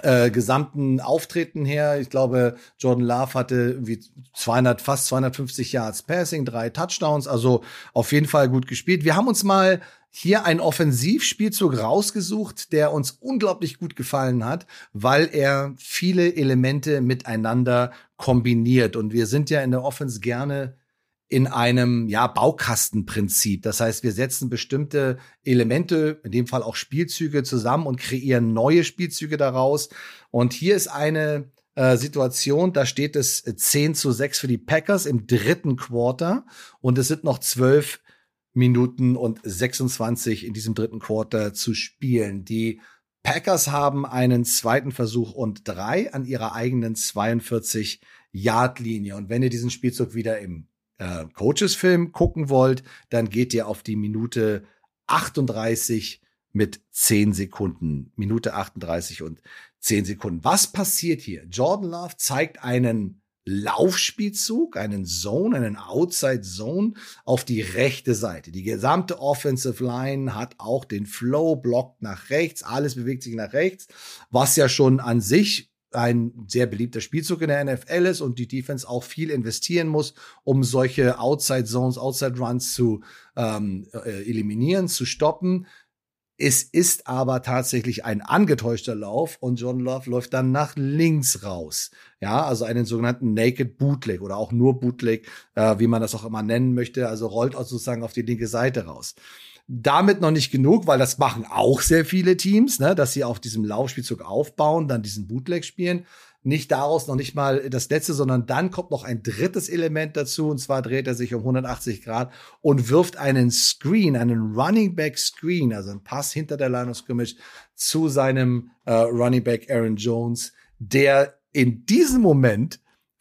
äh, gesamten Auftreten her. Ich glaube, Jordan Love hatte wie 200, fast 250 Yards Passing, drei Touchdowns, also auf jeden Fall gut gespielt. Wir haben uns mal hier einen Offensivspielzug rausgesucht, der uns unglaublich gut gefallen hat, weil er viele Elemente miteinander kombiniert. Und wir sind ja in der Offense gerne in einem ja Baukastenprinzip. Das heißt, wir setzen bestimmte Elemente, in dem Fall auch Spielzüge zusammen und kreieren neue Spielzüge daraus. Und hier ist eine äh, Situation, da steht es 10 zu 6 für die Packers im dritten Quarter und es sind noch 12 Minuten und 26 in diesem dritten Quarter zu spielen. Die Packers haben einen zweiten Versuch und drei an ihrer eigenen 42 Yard Linie. Und wenn ihr diesen Spielzug wieder im äh, Coaches-Film gucken wollt, dann geht ihr auf die Minute 38 mit 10 Sekunden. Minute 38 und 10 Sekunden. Was passiert hier? Jordan Love zeigt einen Laufspielzug, einen Zone, einen Outside Zone auf die rechte Seite. Die gesamte Offensive Line hat auch den Flow, blockt nach rechts, alles bewegt sich nach rechts, was ja schon an sich ein sehr beliebter Spielzug in der NFL ist und die Defense auch viel investieren muss, um solche Outside Zones, Outside Runs zu ähm, äh, eliminieren, zu stoppen. Es ist aber tatsächlich ein angetäuschter Lauf und John Love läuft dann nach links raus. Ja, also einen sogenannten Naked Bootleg oder auch nur Bootleg, äh, wie man das auch immer nennen möchte. Also rollt auch sozusagen auf die linke Seite raus. Damit noch nicht genug, weil das machen auch sehr viele Teams, ne, dass sie auf diesem Laufspielzug aufbauen, dann diesen Bootleg spielen. Nicht daraus noch nicht mal das letzte, sondern dann kommt noch ein drittes Element dazu. Und zwar dreht er sich um 180 Grad und wirft einen Screen, einen Running Back Screen, also einen Pass hinter der Line of Scrimmage zu seinem äh, Running Back Aaron Jones, der in diesem Moment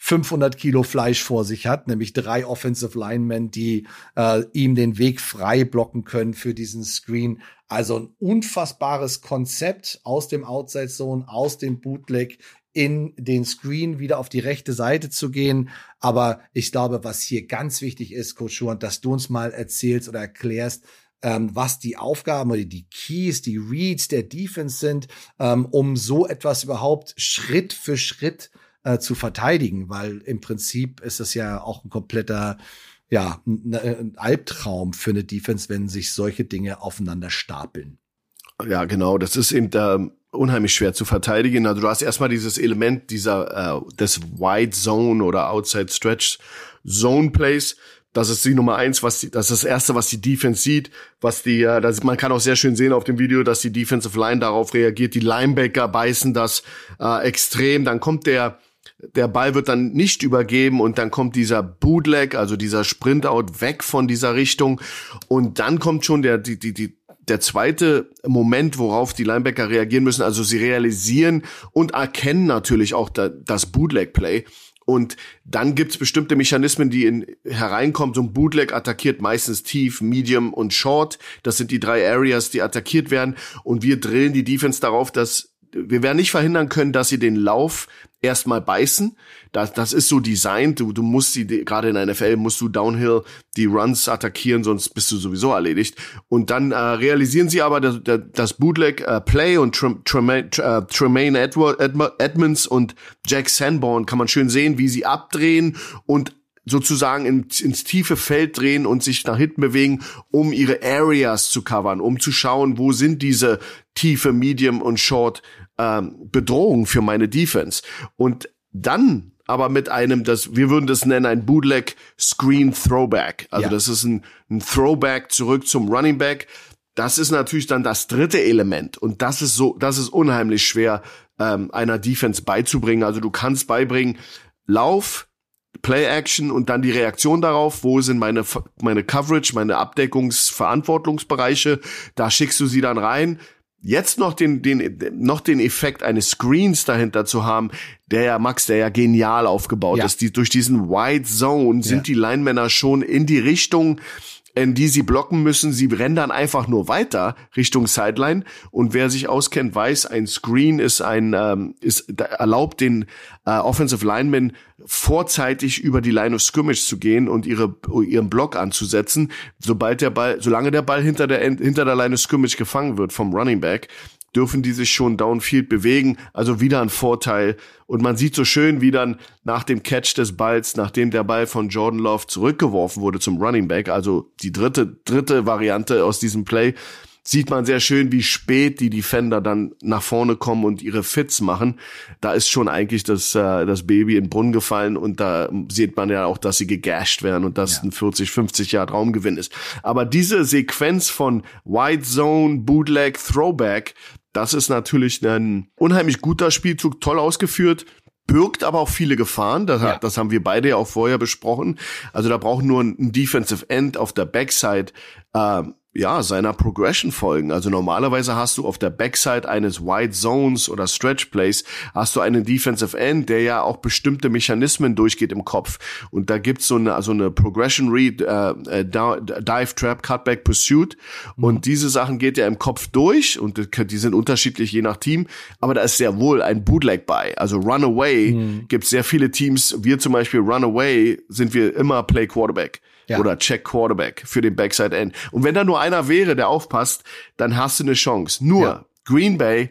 500 Kilo Fleisch vor sich hat, nämlich drei Offensive Linemen, die äh, ihm den Weg frei blocken können für diesen Screen. Also ein unfassbares Konzept aus dem Outside Zone, aus dem Bootleg in den Screen wieder auf die rechte Seite zu gehen. Aber ich glaube, was hier ganz wichtig ist, Coach Schuhan, dass du uns mal erzählst oder erklärst, ähm, was die Aufgaben oder die Keys, die Reads der Defense sind, ähm, um so etwas überhaupt Schritt für Schritt äh, zu verteidigen, weil im Prinzip ist es ja auch ein kompletter ja, ein, ein Albtraum für eine Defense, wenn sich solche Dinge aufeinander stapeln. Ja, genau. Das ist eben der unheimlich schwer zu verteidigen. Also du hast erstmal dieses Element dieser äh, des Wide Zone oder Outside Stretch Zone Plays. Das ist die Nummer eins, was die, das ist das erste, was die Defense sieht, was die, äh, das, man kann auch sehr schön sehen auf dem Video, dass die Defensive Line darauf reagiert. Die Linebacker beißen das äh, extrem. Dann kommt der der Ball wird dann nicht übergeben und dann kommt dieser Bootleg, also dieser Sprintout weg von dieser Richtung und dann kommt schon der die die die der zweite Moment, worauf die Linebacker reagieren müssen, also sie realisieren und erkennen natürlich auch da, das Bootleg-Play. Und dann gibt's bestimmte Mechanismen, die in, hereinkommen. So ein Bootleg attackiert meistens tief, medium und short. Das sind die drei Areas, die attackiert werden. Und wir drillen die Defense darauf, dass wir werden nicht verhindern können, dass sie den Lauf erstmal beißen. Das, das ist so designt. Du, du musst sie, gerade in der NFL musst du Downhill die Runs attackieren, sonst bist du sowieso erledigt. Und dann äh, realisieren sie aber das, das Bootleg äh, Play und Tremaine, äh, Tremaine Edward, Edmonds und Jack Sanborn kann man schön sehen, wie sie abdrehen und sozusagen ins, ins tiefe Feld drehen und sich nach hinten bewegen, um ihre Areas zu covern, um zu schauen, wo sind diese tiefe, Medium und Short ähm, Bedrohung für meine Defense. Und dann aber mit einem, das wir würden das nennen, ein Bootleg Screen Throwback. Also ja. das ist ein, ein Throwback zurück zum Running Back. Das ist natürlich dann das dritte Element und das ist so, das ist unheimlich schwer ähm, einer Defense beizubringen. Also du kannst beibringen Lauf, Play Action und dann die Reaktion darauf. Wo sind meine meine Coverage, meine Abdeckungsverantwortungsbereiche? Da schickst du sie dann rein jetzt noch den, den, noch den Effekt eines Screens dahinter zu haben, der ja, Max, der ja genial aufgebaut ja. ist. Die, durch diesen Wide Zone sind ja. die Linemänner schon in die Richtung in die sie blocken müssen. Sie rennen dann einfach nur weiter Richtung Sideline. Und wer sich auskennt, weiß, ein Screen ist ein ähm, ist erlaubt den äh, Offensive Linemen vorzeitig über die Line of Scrimmage zu gehen und ihre ihren Block anzusetzen, sobald der Ball, solange der Ball hinter der hinter der Line of Scrimmage gefangen wird vom Running Back dürfen die sich schon downfield bewegen. Also wieder ein Vorteil. Und man sieht so schön, wie dann nach dem Catch des Balls, nachdem der Ball von Jordan Love zurückgeworfen wurde zum Running Back, also die dritte, dritte Variante aus diesem Play, sieht man sehr schön, wie spät die Defender dann nach vorne kommen und ihre Fits machen. Da ist schon eigentlich das, äh, das Baby in den Brunnen gefallen und da sieht man ja auch, dass sie gegasht werden und dass ja. ein 40, 50 Jahr Raumgewinn ist. Aber diese Sequenz von White Zone, Bootleg, Throwback, das ist natürlich ein unheimlich guter Spielzug, toll ausgeführt birgt aber auch viele Gefahren. Das, ja. das haben wir beide ja auch vorher besprochen. Also da braucht nur ein Defensive End auf der Backside äh, ja, seiner Progression folgen. Also normalerweise hast du auf der Backside eines Wide Zones oder Stretch Plays hast du einen Defensive End, der ja auch bestimmte Mechanismen durchgeht im Kopf. Und da gibt's so eine, also eine Progression Read, äh, äh Dive Trap, Cutback Pursuit. Und mhm. diese Sachen geht ja im Kopf durch und die sind unterschiedlich je nach Team. Aber da ist sehr wohl ein Bootleg bei. Also Runaway mhm. gibt sehr viele Teams. Wir zum Beispiel Runaway sind wir immer Play Quarterback ja. oder Check Quarterback für den Backside End. Und wenn da nur einer wäre, der aufpasst, dann hast du eine Chance. Nur ja. Green Bay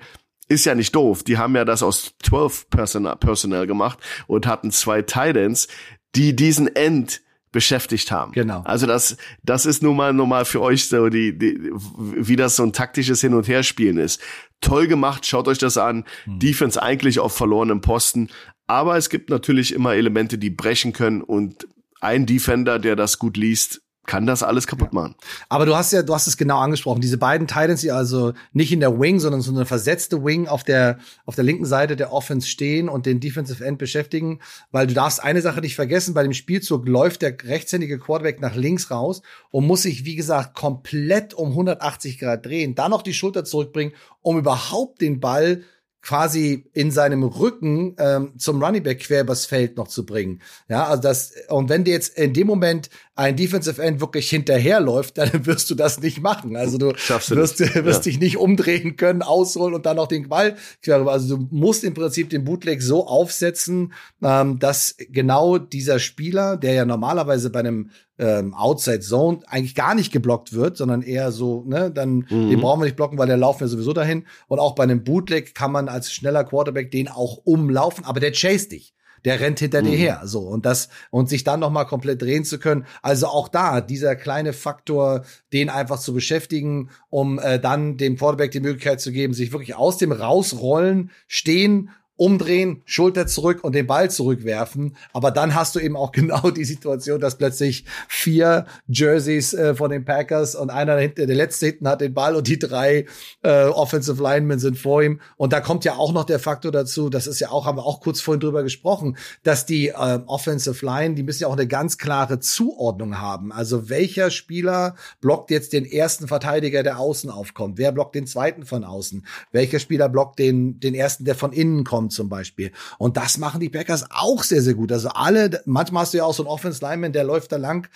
ist ja nicht doof. Die haben ja das aus 12 Personnel, Personnel gemacht und hatten zwei Titans, die diesen End beschäftigt haben. Genau. Also das, das ist nun mal normal für euch so die, die, wie das so ein taktisches Hin und Herspielen ist. Toll gemacht, schaut euch das an. Hm. Defense eigentlich auf verlorenem Posten. Aber es gibt natürlich immer Elemente, die brechen können und ein Defender, der das gut liest, kann das alles kaputt machen. Aber du hast ja, du hast es genau angesprochen. Diese beiden Titans, die also nicht in der Wing, sondern so eine versetzte Wing auf der, auf der linken Seite der Offense stehen und den Defensive End beschäftigen, weil du darfst eine Sache nicht vergessen. Bei dem Spielzug läuft der rechtshändige Quarterback nach links raus und muss sich, wie gesagt, komplett um 180 Grad drehen, dann noch die Schulter zurückbringen, um überhaupt den Ball quasi in seinem Rücken ähm, zum Running Back quer übers Feld noch zu bringen. Ja, also das und wenn dir jetzt in dem Moment ein Defensive End wirklich hinterherläuft, dann wirst du das nicht machen. Also du Schaffst du wirst, wirst ja. dich nicht umdrehen können, ausholen und dann noch den Ball quer rüber. Also du musst im Prinzip den Bootleg so aufsetzen, ähm, dass genau dieser Spieler, der ja normalerweise bei einem ähm, Outside Zone eigentlich gar nicht geblockt wird, sondern eher so, ne, dann mhm. den brauchen wir nicht blocken, weil der laufen wir sowieso dahin. Und auch bei einem Bootleg kann man als schneller Quarterback den auch umlaufen, aber der chase dich. Der rennt hinter mhm. dir her, so und das und sich dann noch mal komplett drehen zu können. Also auch da dieser kleine Faktor, den einfach zu beschäftigen, um äh, dann dem Quarterback die Möglichkeit zu geben, sich wirklich aus dem rausrollen, stehen umdrehen, Schulter zurück und den Ball zurückwerfen. Aber dann hast du eben auch genau die Situation, dass plötzlich vier Jerseys äh, von den Packers und einer hinter, der letzte hinten hat den Ball und die drei äh, Offensive Linemen sind vor ihm. Und da kommt ja auch noch der Faktor dazu, das ist ja auch, haben wir auch kurz vorhin drüber gesprochen, dass die äh, Offensive Line, die müssen ja auch eine ganz klare Zuordnung haben. Also welcher Spieler blockt jetzt den ersten Verteidiger, der außen aufkommt? Wer blockt den zweiten von außen? Welcher Spieler blockt den, den ersten, der von innen kommt? Kommt zum Beispiel. Und das machen die Packers auch sehr, sehr gut. Also alle, manchmal hast du ja auch so einen Offense Lineman, der läuft da lang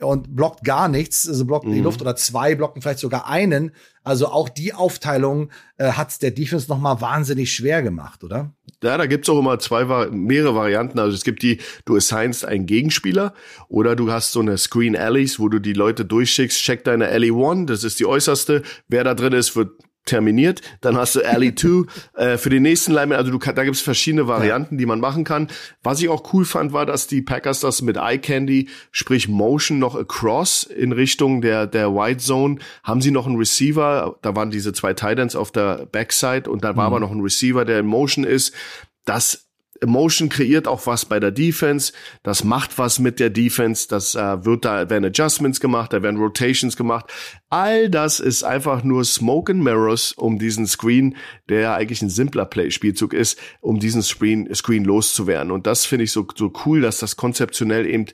und blockt gar nichts, also blockt mhm. die Luft oder zwei blocken vielleicht sogar einen. Also auch die Aufteilung äh, hat der Defense noch mal wahnsinnig schwer gemacht, oder? Ja, da gibt's auch immer zwei, mehrere Varianten. Also es gibt die, du assignst einen Gegenspieler oder du hast so eine Screen Alleys, wo du die Leute durchschickst, check deine Alley One, das ist die äußerste. Wer da drin ist, wird terminiert. Dann hast du Alley 2 äh, für den nächsten Lineman. Also du kann, da gibt's verschiedene Varianten, die man machen kann. Was ich auch cool fand, war, dass die Packers das mit Eye Candy, sprich Motion noch across in Richtung der der White Zone, haben sie noch einen Receiver. Da waren diese zwei Titans auf der Backside und da war mhm. aber noch ein Receiver, der in Motion ist. Das Emotion kreiert auch was bei der Defense, das macht was mit der Defense, das äh, wird da werden Adjustments gemacht, da werden Rotations gemacht. All das ist einfach nur Smoke and Mirrors, um diesen Screen, der ja eigentlich ein simpler Play-Spielzug ist, um diesen Screen, Screen loszuwerden. Und das finde ich so, so cool, dass das konzeptionell eben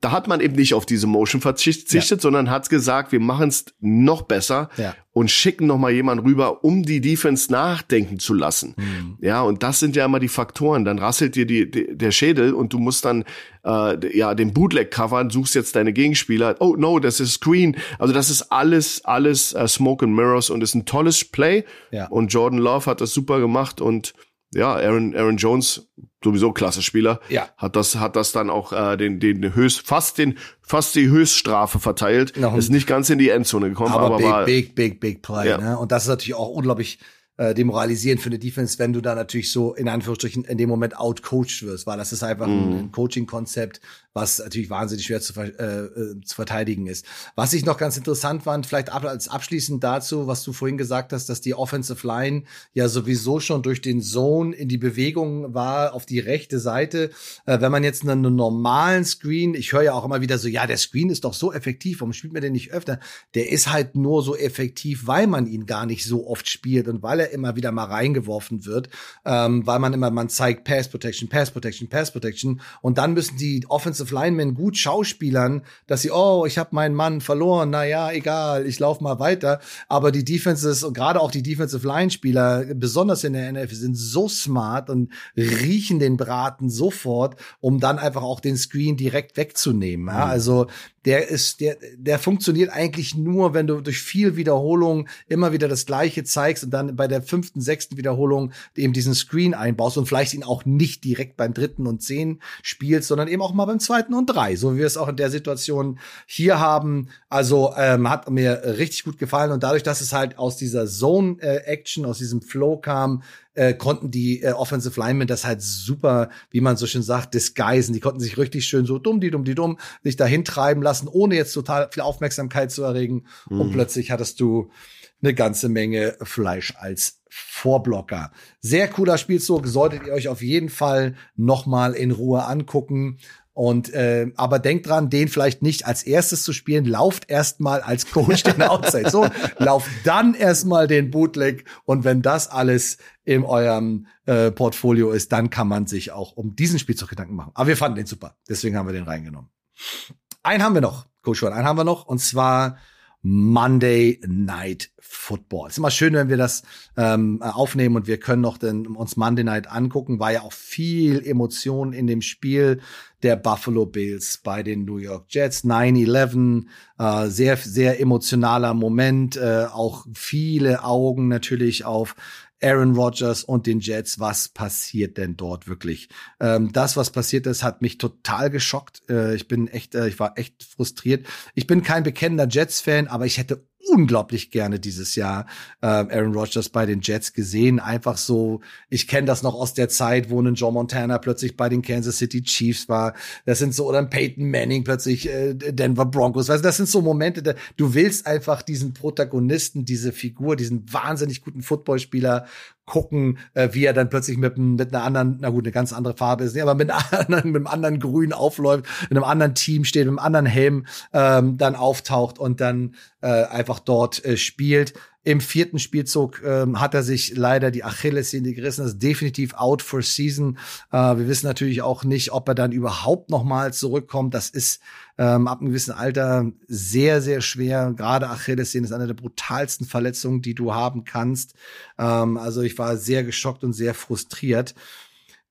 da hat man eben nicht auf diese Motion verzichtet, ja. sondern hat gesagt, wir machen es noch besser ja. und schicken noch mal jemand rüber, um die Defense nachdenken zu lassen. Mhm. Ja, und das sind ja immer die Faktoren. Dann rasselt dir die, die, der Schädel und du musst dann äh, ja den Bootleg covern, suchst jetzt deine Gegenspieler. Oh no, das ist Screen. Also das ist alles alles uh, Smoke and Mirrors und ist ein tolles Play. Ja. Und Jordan Love hat das super gemacht und ja, Aaron, Aaron Jones, sowieso klasse Spieler, ja. hat das, hat das dann auch äh, den, den höchst, fast den, fast die Höchststrafe verteilt. Ist nicht ganz in die Endzone gekommen, aber, aber big, war, big, big, big play. Ja. Ne? Und das ist natürlich auch unglaublich äh, demoralisierend für eine Defense, wenn du da natürlich so in Anführungsstrichen in dem Moment outcoached wirst, weil das ist einfach mm. ein, Coaching-Konzept, was natürlich wahnsinnig schwer zu, äh, äh, zu verteidigen ist. Was ich noch ganz interessant fand, vielleicht ab, als abschließend dazu, was du vorhin gesagt hast, dass die Offensive Line ja sowieso schon durch den Zone in die Bewegung war auf die rechte Seite. Äh, wenn man jetzt einen, einen normalen Screen, ich höre ja auch immer wieder so, ja, der Screen ist doch so effektiv, warum spielt man den nicht öfter? Der ist halt nur so effektiv, weil man ihn gar nicht so oft spielt und weil er immer wieder mal reingeworfen wird, ähm, weil man immer, man zeigt Pass Protection, Pass Protection, Pass Protection und dann müssen die Offensive Linemen gut schauspielern, dass sie, oh, ich habe meinen Mann verloren, na ja, egal, ich laufe mal weiter. Aber die Defenses und gerade auch die Defensive Line Spieler, besonders in der NFL, sind so smart und riechen den Braten sofort, um dann einfach auch den Screen direkt wegzunehmen. Ja? Mhm. Also der ist, der, der funktioniert eigentlich nur, wenn du durch viel Wiederholung immer wieder das Gleiche zeigst und dann bei der fünften, sechsten Wiederholung eben diesen Screen einbaust und vielleicht ihn auch nicht direkt beim dritten und zehn spielst, sondern eben auch mal beim zweiten und drei, so wie wir es auch in der Situation hier haben. Also ähm, hat mir richtig gut gefallen und dadurch, dass es halt aus dieser Zone-Action, äh, aus diesem Flow kam, äh, konnten die äh, Offensive Linemen das halt super, wie man so schön sagt, disguisen. Die konnten sich richtig schön so dumm, die dumm, die dumm, sich dahin treiben lassen, ohne jetzt total viel Aufmerksamkeit zu erregen. Mhm. Und plötzlich hattest du eine ganze Menge Fleisch als Vorblocker. Sehr cooler Spielzug, solltet ihr euch auf jeden Fall noch mal in Ruhe angucken. Und äh, aber denkt dran, den vielleicht nicht als erstes zu spielen. Lauft erstmal als Coach den Outside. So, lauft dann erstmal den Bootleg. Und wenn das alles in eurem äh, Portfolio ist, dann kann man sich auch um diesen Spielzug Gedanken machen. Aber wir fanden den super. Deswegen haben wir den reingenommen. Einen haben wir noch, Coach One, einen haben wir noch. Und zwar Monday Night Football. Es ist immer schön, wenn wir das ähm, aufnehmen und wir können noch den, uns Monday Night angucken. War ja auch viel Emotion in dem Spiel der Buffalo Bills bei den New York Jets. 9-11, äh, sehr, sehr emotionaler Moment. Äh, auch viele Augen natürlich auf Aaron Rodgers und den Jets. Was passiert denn dort wirklich? Ähm, das, was passiert ist, hat mich total geschockt. Äh, ich bin echt, äh, ich war echt frustriert. Ich bin kein bekennender Jets-Fan, aber ich hätte unglaublich gerne dieses Jahr äh, Aaron Rodgers bei den Jets gesehen. Einfach so, ich kenne das noch aus der Zeit, wo ein Joe Montana plötzlich bei den Kansas City Chiefs war. Das sind so, oder ein Peyton Manning plötzlich äh, Denver Broncos. Weißt, das sind so Momente, da, du willst einfach diesen Protagonisten, diese Figur, diesen wahnsinnig guten Footballspieler gucken, äh, wie er dann plötzlich mit, mit einer anderen, na gut, eine ganz andere Farbe ist, aber mit, einer, mit einem anderen Grün aufläuft, in einem anderen Team steht, mit einem anderen Helm ähm, dann auftaucht und dann äh, einfach dort äh, spielt. Im vierten Spielzug ähm, hat er sich leider die Achillessehne gerissen. Das ist definitiv out for season. Äh, wir wissen natürlich auch nicht, ob er dann überhaupt noch mal zurückkommt. Das ist ähm, ab einem gewissen Alter sehr, sehr schwer. Gerade Achillessehne ist eine der brutalsten Verletzungen, die du haben kannst. Ähm, also ich war sehr geschockt und sehr frustriert.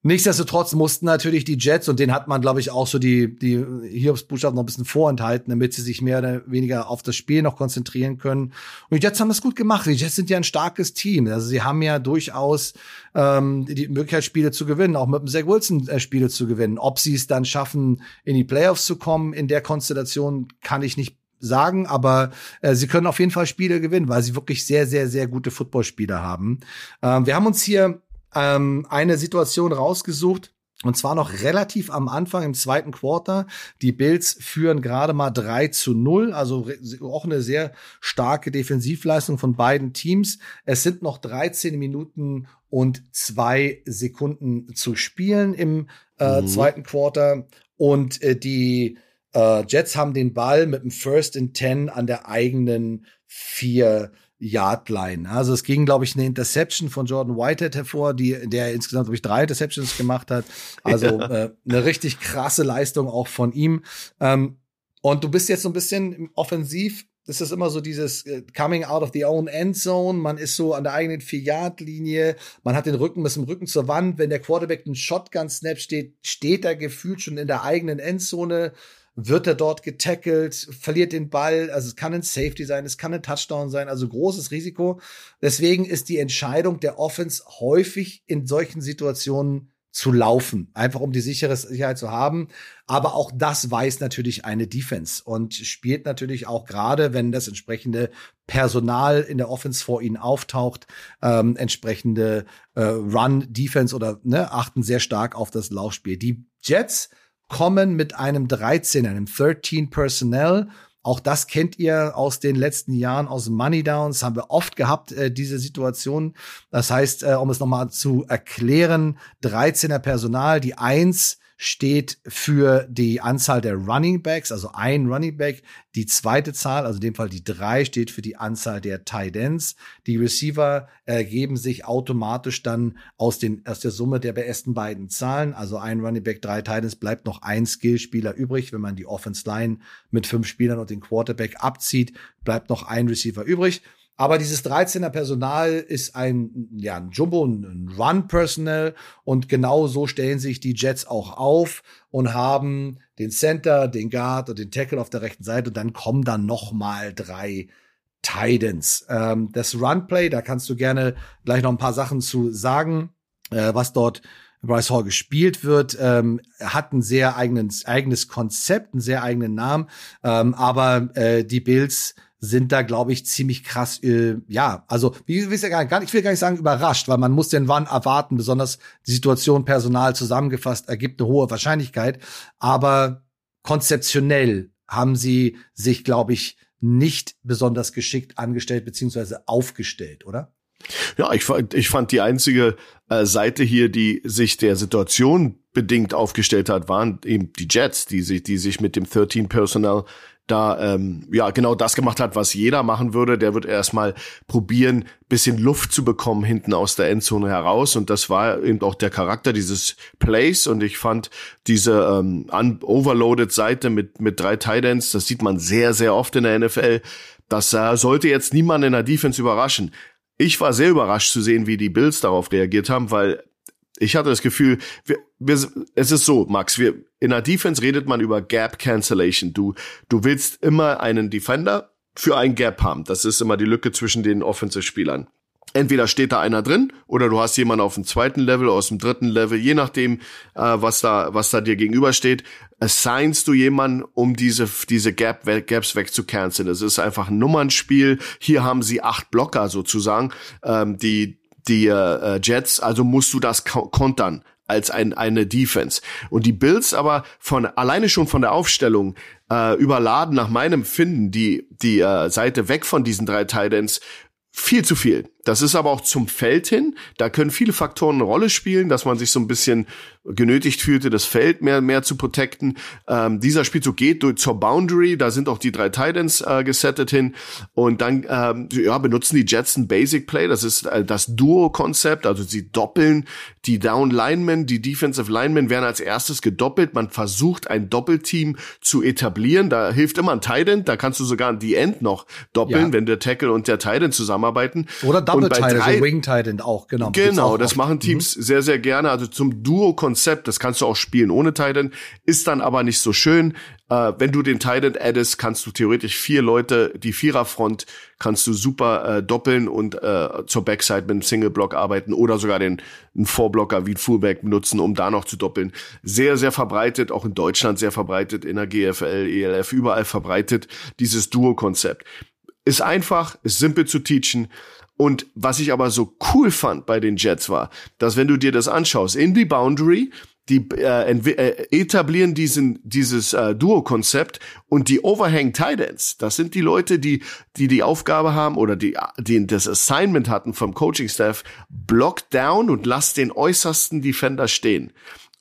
Nichtsdestotrotz mussten natürlich die Jets, und den hat man, glaube ich, auch so die, die Hiobsbuchstaben noch ein bisschen vorenthalten, damit sie sich mehr oder weniger auf das Spiel noch konzentrieren können. Und die Jets haben das gut gemacht. Die Jets sind ja ein starkes Team. Also sie haben ja durchaus ähm, die Möglichkeit, Spiele zu gewinnen, auch mit dem Zach Wilson äh, Spiele zu gewinnen. Ob sie es dann schaffen, in die Playoffs zu kommen, in der Konstellation kann ich nicht sagen, aber äh, sie können auf jeden Fall Spiele gewinnen, weil sie wirklich sehr, sehr, sehr gute Footballspieler haben. Ähm, wir haben uns hier ähm, eine Situation rausgesucht. Und zwar noch relativ am Anfang im zweiten Quarter. Die Bills führen gerade mal 3 zu 0, also auch eine sehr starke Defensivleistung von beiden Teams. Es sind noch 13 Minuten und zwei Sekunden zu spielen im äh, mhm. zweiten Quarter. Und äh, die äh, Jets haben den Ball mit dem First and Ten an der eigenen vier Yardline. Also es ging, glaube ich, eine Interception von Jordan Whitehead hervor, die, der insgesamt, glaube ich, drei Interceptions gemacht hat. Also ja. äh, eine richtig krasse Leistung auch von ihm. Ähm, und du bist jetzt so ein bisschen offensiv. Das ist immer so dieses äh, Coming out of the own end zone. Man ist so an der eigenen Vier-Yard-Linie. Man hat den Rücken bis zum Rücken zur Wand. Wenn der Quarterback einen Shotgun-Snap steht, steht er gefühlt schon in der eigenen Endzone wird er dort getackelt, verliert den Ball. Also es kann ein Safety sein, es kann ein Touchdown sein, also großes Risiko. Deswegen ist die Entscheidung der Offense häufig in solchen Situationen zu laufen, einfach um die sichere Sicherheit zu haben. Aber auch das weiß natürlich eine Defense und spielt natürlich auch gerade, wenn das entsprechende Personal in der Offense vor ihnen auftaucht, ähm, entsprechende äh, Run-Defense oder ne, achten sehr stark auf das Laufspiel. Die Jets kommen mit einem 13, einem 13 Personnel. Auch das kennt ihr aus den letzten Jahren aus Money Downs, haben wir oft gehabt, äh, diese Situation. Das heißt, äh, um es nochmal zu erklären, 13er Personal, die eins steht für die Anzahl der Running Backs, also ein Running Back. Die zweite Zahl, also in dem Fall die drei, steht für die Anzahl der Tight Ends. Die Receiver ergeben sich automatisch dann aus, den, aus der Summe der besten beiden Zahlen. Also ein Running Back, drei Tight Ends, bleibt noch ein Skillspieler übrig. Wenn man die Offense Line mit fünf Spielern und den Quarterback abzieht, bleibt noch ein Receiver übrig. Aber dieses 13er Personal ist ein, ja, ein Jumbo, ein Run-Personal. Und genau so stellen sich die Jets auch auf und haben den Center, den Guard und den Tackle auf der rechten Seite. Und dann kommen dann noch mal drei Titans. Ähm, das Runplay, da kannst du gerne gleich noch ein paar Sachen zu sagen, äh, was dort Bryce Hall gespielt wird, ähm, hat ein sehr eigenes, eigenes Konzept, einen sehr eigenen Namen, ähm, aber äh, die Bills sind da, glaube ich, ziemlich krass, äh, ja, also wie will ja gar nicht, ich will gar nicht sagen überrascht, weil man muss den Wann erwarten, besonders die Situation Personal zusammengefasst ergibt eine hohe Wahrscheinlichkeit, aber konzeptionell haben sie sich, glaube ich, nicht besonders geschickt angestellt beziehungsweise aufgestellt, oder? Ja, ich, ich fand die einzige äh, Seite hier, die sich der Situation bedingt aufgestellt hat, waren eben die Jets, die sich, die sich mit dem 13 Personal da ähm, ja genau das gemacht hat, was jeder machen würde. Der wird erstmal probieren, bisschen Luft zu bekommen hinten aus der Endzone heraus. Und das war eben auch der Charakter dieses Plays. Und ich fand diese ähm, overloaded Seite mit mit drei Tidends, das sieht man sehr sehr oft in der NFL. Das äh, sollte jetzt niemand in der Defense überraschen. Ich war sehr überrascht zu sehen, wie die Bills darauf reagiert haben, weil ich hatte das Gefühl, wir, wir, es ist so, Max, wir, in der Defense redet man über Gap Cancellation. Du, du willst immer einen Defender für ein Gap haben. Das ist immer die Lücke zwischen den Offensive-Spielern. Entweder steht da einer drin oder du hast jemanden auf dem zweiten Level, aus dem dritten Level, je nachdem, äh, was da, was da dir gegenübersteht, assignst du jemanden, um diese, diese Gap, Gaps wegzucanceln. Es ist einfach ein Nummernspiel. Hier haben sie acht Blocker sozusagen, ähm, die, die äh, Jets, also musst du das kontern als ein, eine Defense. Und die Bills aber von alleine schon von der Aufstellung äh, überladen nach meinem Finden die die äh, Seite weg von diesen drei Titans viel zu viel. Das ist aber auch zum Feld hin. Da können viele Faktoren eine Rolle spielen, dass man sich so ein bisschen genötigt fühlte, das Feld mehr, mehr zu protecten. Ähm, dieser Spielzug geht durch zur Boundary. Da sind auch die drei Titans äh, gesettet hin. Und dann ähm, ja, benutzen die Jets ein Basic Play. Das ist äh, das Duo-Konzept. Also sie doppeln die Down Linemen, die Defensive Linemen werden als erstes gedoppelt. Man versucht ein Doppelteam zu etablieren. Da hilft immer ein Titan. Da kannst du sogar die End noch doppeln, ja. wenn der Tackle und der Titan zusammenarbeiten. Oder Double Titan, also Wing Titan auch, genau. Genau, das machen Teams mhm. sehr, sehr gerne. Also zum Duo-Konzept, das kannst du auch spielen ohne Titan, ist dann aber nicht so schön. Äh, wenn du den Titan addest, kannst du theoretisch vier Leute, die Viererfront, kannst du super äh, doppeln und äh, zur Backside mit einem Single-Block arbeiten oder sogar den einen Vorblocker wie ein Fullback benutzen, um da noch zu doppeln. Sehr, sehr verbreitet, auch in Deutschland sehr verbreitet, in der GFL, ELF, überall verbreitet, dieses Duo-Konzept. Ist einfach, ist simpel zu teachen und was ich aber so cool fand bei den Jets war, dass wenn du dir das anschaust, in die Boundary, die äh, äh, etablieren diesen dieses äh, Duo-Konzept und die Overhang Titans, das sind die Leute, die die die Aufgabe haben oder die die das Assignment hatten vom Coaching Staff, block down und lass den äußersten Defender stehen.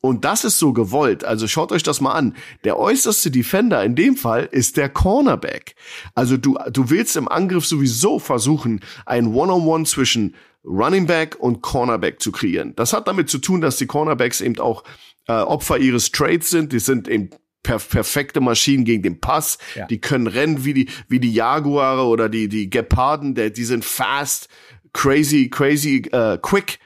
Und das ist so gewollt. Also schaut euch das mal an. Der äußerste Defender in dem Fall ist der Cornerback. Also du, du willst im Angriff sowieso versuchen, ein One-on-One -on -One zwischen Running Back und Cornerback zu kreieren. Das hat damit zu tun, dass die Cornerbacks eben auch äh, Opfer ihres Trades sind. Die sind eben per perfekte Maschinen gegen den Pass. Ja. Die können rennen wie die, wie die Jaguare oder die, die Geparden. Der, die sind fast, crazy, crazy, äh, quick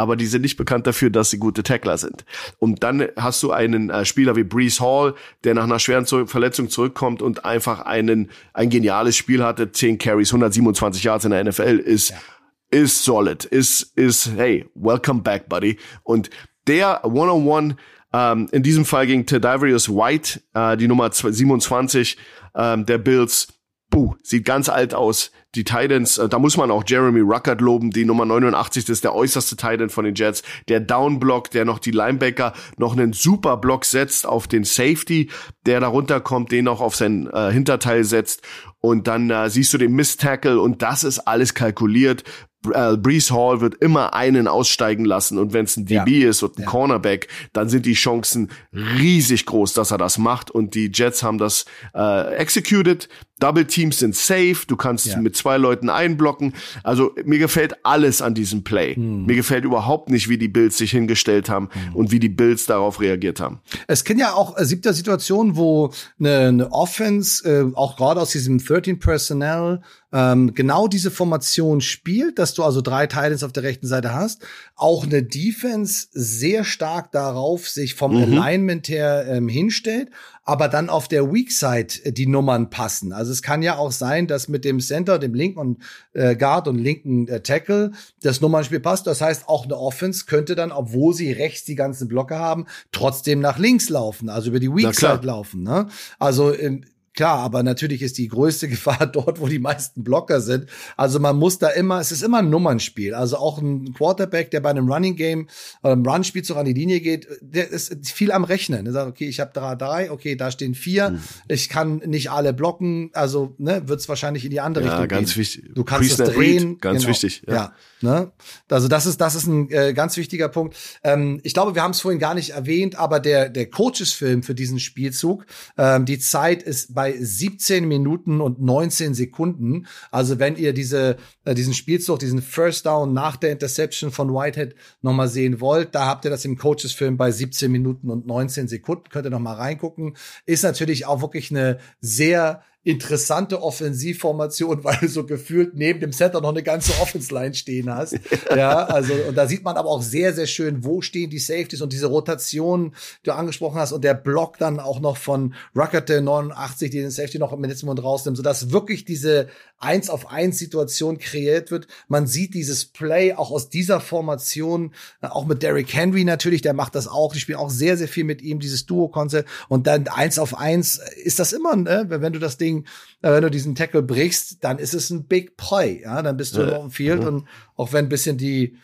aber die sind nicht bekannt dafür, dass sie gute Tackler sind. Und dann hast du einen äh, Spieler wie Brees Hall, der nach einer schweren Verletzung zurückkommt und einfach einen ein geniales Spiel hatte, 10 Carries, 127 Yards in der NFL ist ja. ist solid, ist ist hey, welcome back, buddy. Und der One-on-One ähm, in diesem Fall gegen Tedavarius White, äh, die Nummer 27 ähm, der Bills, puh, sieht ganz alt aus die Titans, äh, da muss man auch Jeremy Ruckert loben, die Nummer 89, das ist der äußerste Titan von den Jets, der Downblock, der noch die Linebacker noch einen super Block setzt auf den Safety, der darunter kommt, den auch auf sein äh, Hinterteil setzt und dann äh, siehst du den Miss-Tackle und das ist alles kalkuliert. äh, Brees Hall wird immer einen aussteigen lassen und wenn es ein DB ja. ist und ein ja. Cornerback, dann sind die Chancen riesig groß, dass er das macht und die Jets haben das äh, executed. Double Teams sind safe, du kannst ja. mit zwei Leuten einblocken. Also mir gefällt alles an diesem Play. Hm. Mir gefällt überhaupt nicht, wie die Bills sich hingestellt haben hm. und wie die Bills darauf reagiert haben. Es kennen ja auch, es gibt ja Situationen, wo eine, eine Offense, äh, auch gerade aus diesem 13 Personnel, ähm, genau diese Formation spielt, dass du also drei Titans auf der rechten Seite hast. Auch eine Defense sehr stark darauf sich vom mhm. Alignment her ähm, hinstellt, aber dann auf der Weak Side äh, die Nummern passen. Also es kann ja auch sein, dass mit dem Center, dem linken äh, Guard und linken äh, Tackle das Nummernspiel passt. Das heißt, auch eine Offense könnte dann, obwohl sie rechts die ganzen Blocke haben, trotzdem nach links laufen, also über die Weak Side laufen. Ne? Also ähm, Klar, aber natürlich ist die größte Gefahr dort, wo die meisten Blocker sind. Also man muss da immer, es ist immer ein Nummernspiel. Also auch ein Quarterback, der bei einem Running Game, äh, einem Run-Spielzug an die Linie geht, der ist viel am Rechnen. Der sagt, okay, ich habe drei, drei, okay, da stehen vier, mhm. ich kann nicht alle blocken, also ne, wird es wahrscheinlich in die andere ja, Richtung ganz gehen. wichtig. Du kannst es drehen. Ganz genau. wichtig. Ja. ja. ne? Also das ist, das ist ein äh, ganz wichtiger Punkt. Ähm, ich glaube, wir haben es vorhin gar nicht erwähnt, aber der, der Coaches-Film für diesen Spielzug, ähm, die Zeit ist bei 17 Minuten und 19 Sekunden. Also wenn ihr diese, äh, diesen Spielzug, diesen First Down nach der Interception von Whitehead nochmal sehen wollt, da habt ihr das im Coaches-Film bei 17 Minuten und 19 Sekunden. Könnt ihr nochmal reingucken. Ist natürlich auch wirklich eine sehr interessante Offensivformation, weil du so gefühlt neben dem Center noch eine ganze Offense-Line stehen hast. ja, also, und da sieht man aber auch sehr, sehr schön, wo stehen die Safeties und diese Rotation, die du angesprochen hast, und der Block dann auch noch von Ruckerte 89, die den Safety noch im letzten Moment rausnimmt, sodass wirklich diese eins auf eins Situation kreiert wird. Man sieht dieses Play auch aus dieser Formation, auch mit Derrick Henry natürlich, der macht das auch. Die spielen auch sehr, sehr viel mit ihm, dieses Duo-Konzept. Und dann eins auf eins ist das immer, ne? wenn du das Ding Ding, äh, wenn du diesen Tackle brichst, dann ist es ein Big Play. Ja, dann bist du ja. dem Field und auch wenn ein bisschen die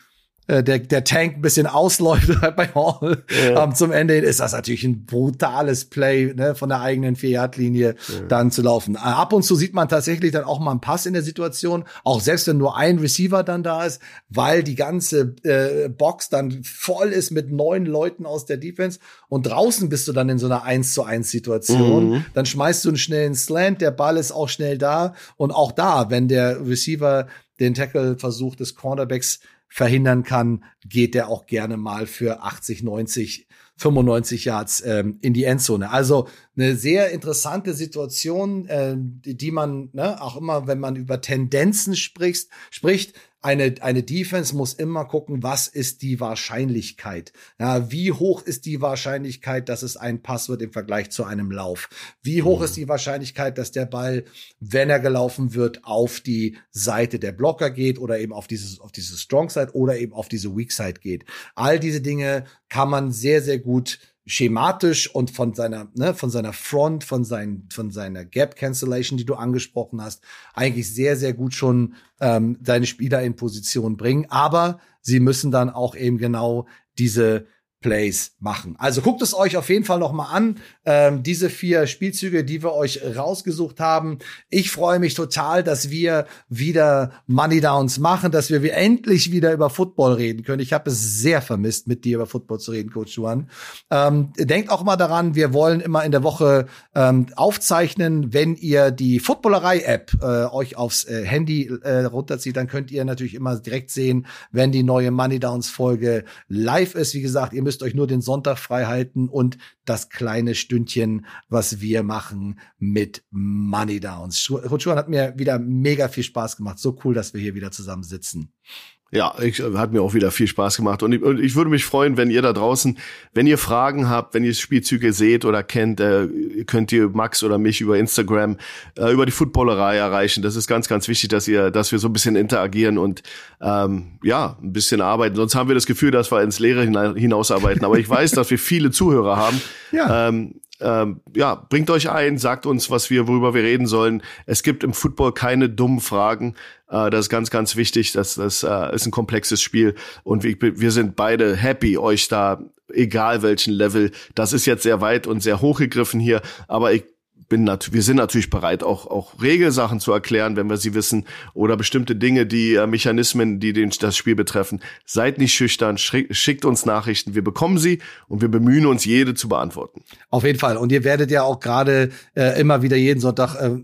der, der Tank ein bisschen ausläuft bei Hall ja. ähm, zum Ende hin, ist das natürlich ein brutales Play ne, von der eigenen Vier-Yard-Linie ja. dann zu laufen. Äh, ab und zu sieht man tatsächlich dann auch mal einen Pass in der Situation, auch selbst wenn nur ein Receiver dann da ist, weil die ganze äh, Box dann voll ist mit neun Leuten aus der Defense und draußen bist du dann in so einer 1 zu 1 Situation. Mhm. Dann schmeißt du einen schnellen Slant, der Ball ist auch schnell da und auch da, wenn der Receiver den Tackle-Versuch des Cornerbacks verhindern kann, geht der auch gerne mal für 80, 90, 95 Yards ähm, in die Endzone. Also eine sehr interessante Situation, äh, die, die man ne, auch immer, wenn man über Tendenzen spricht, spricht, eine, eine Defense muss immer gucken, was ist die Wahrscheinlichkeit? Ja, wie hoch ist die Wahrscheinlichkeit, dass es ein Pass wird im Vergleich zu einem Lauf? Wie hoch mhm. ist die Wahrscheinlichkeit, dass der Ball, wenn er gelaufen wird, auf die Seite der Blocker geht oder eben auf dieses, auf diese Strong Side oder eben auf diese Weak Side geht? All diese Dinge kann man sehr, sehr gut schematisch und von seiner, ne, von seiner Front, von, seinen, von seiner Gap Cancellation, die du angesprochen hast, eigentlich sehr, sehr gut schon ähm, seine Spieler in Position bringen. Aber sie müssen dann auch eben genau diese Plays machen. Also guckt es euch auf jeden Fall noch mal an. Ähm, diese vier Spielzüge, die wir euch rausgesucht haben. Ich freue mich total, dass wir wieder Money Downs machen, dass wir endlich wieder über Football reden können. Ich habe es sehr vermisst, mit dir über Football zu reden, Coach Juan. Ähm, denkt auch mal daran, wir wollen immer in der Woche ähm, aufzeichnen. Wenn ihr die Footballerei-App äh, euch aufs äh, Handy äh, runterzieht, dann könnt ihr natürlich immer direkt sehen, wenn die neue Money Downs Folge live ist. Wie gesagt, ihr müsst euch nur den Sonntag frei halten und das kleine Stündchen, was wir machen mit Money Downs. Rutschwan hat mir wieder mega viel Spaß gemacht. So cool, dass wir hier wieder zusammen sitzen. Ja, ich, hat mir auch wieder viel Spaß gemacht und ich, und ich, würde mich freuen, wenn ihr da draußen, wenn ihr Fragen habt, wenn ihr Spielzüge seht oder kennt, äh, könnt ihr Max oder mich über Instagram äh, über die Footballerei erreichen. Das ist ganz, ganz wichtig, dass ihr, dass wir so ein bisschen interagieren und ähm, ja, ein bisschen arbeiten. Sonst haben wir das Gefühl, dass wir ins Leere hinausarbeiten. Aber ich weiß, dass wir viele Zuhörer haben. Ja. Ähm, ähm, ja, bringt euch ein, sagt uns, was wir, worüber wir reden sollen. Es gibt im Football keine dummen Fragen. Äh, das ist ganz, ganz wichtig. Das, das äh, ist ein komplexes Spiel und wir, wir sind beide happy, euch da, egal welchen Level, das ist jetzt sehr weit und sehr hochgegriffen hier, aber ich bin nat wir sind natürlich bereit, auch, auch Regelsachen zu erklären, wenn wir sie wissen, oder bestimmte Dinge, die äh, Mechanismen, die den, das Spiel betreffen. Seid nicht schüchtern, schickt uns Nachrichten, wir bekommen sie und wir bemühen uns, jede zu beantworten. Auf jeden Fall. Und ihr werdet ja auch gerade äh, immer wieder jeden Sonntag äh,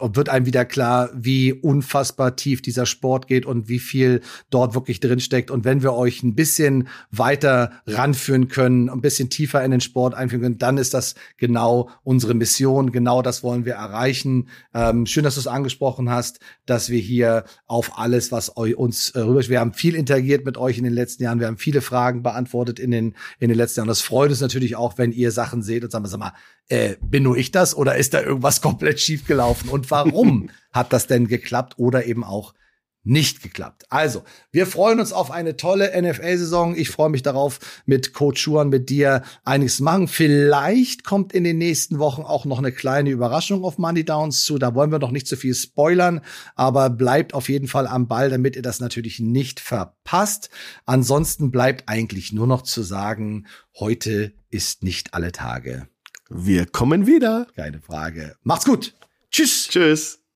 wird einem wieder klar, wie unfassbar tief dieser Sport geht und wie viel dort wirklich drin steckt. Und wenn wir euch ein bisschen weiter ranführen können, ein bisschen tiefer in den Sport einführen können, dann ist das genau unsere Mission. Genau das wollen wir erreichen. Ähm, schön, dass du es angesprochen hast, dass wir hier auf alles, was uns äh, rüber, wir haben viel interagiert mit euch in den letzten Jahren. Wir haben viele Fragen beantwortet in den, in den letzten Jahren. Das freut uns natürlich auch, wenn ihr Sachen seht und sagt, sag mal, äh, bin nur ich das oder ist da irgendwas komplett schief gelaufen? Und warum hat das denn geklappt oder eben auch nicht geklappt. Also, wir freuen uns auf eine tolle NFL-Saison. Ich freue mich darauf, mit Coach Schuan, mit dir einiges zu machen. Vielleicht kommt in den nächsten Wochen auch noch eine kleine Überraschung auf Money Downs zu. Da wollen wir noch nicht zu so viel spoilern, aber bleibt auf jeden Fall am Ball, damit ihr das natürlich nicht verpasst. Ansonsten bleibt eigentlich nur noch zu sagen, heute ist nicht alle Tage. Wir kommen wieder. Keine Frage. Macht's gut. Tschüss. Tschüss.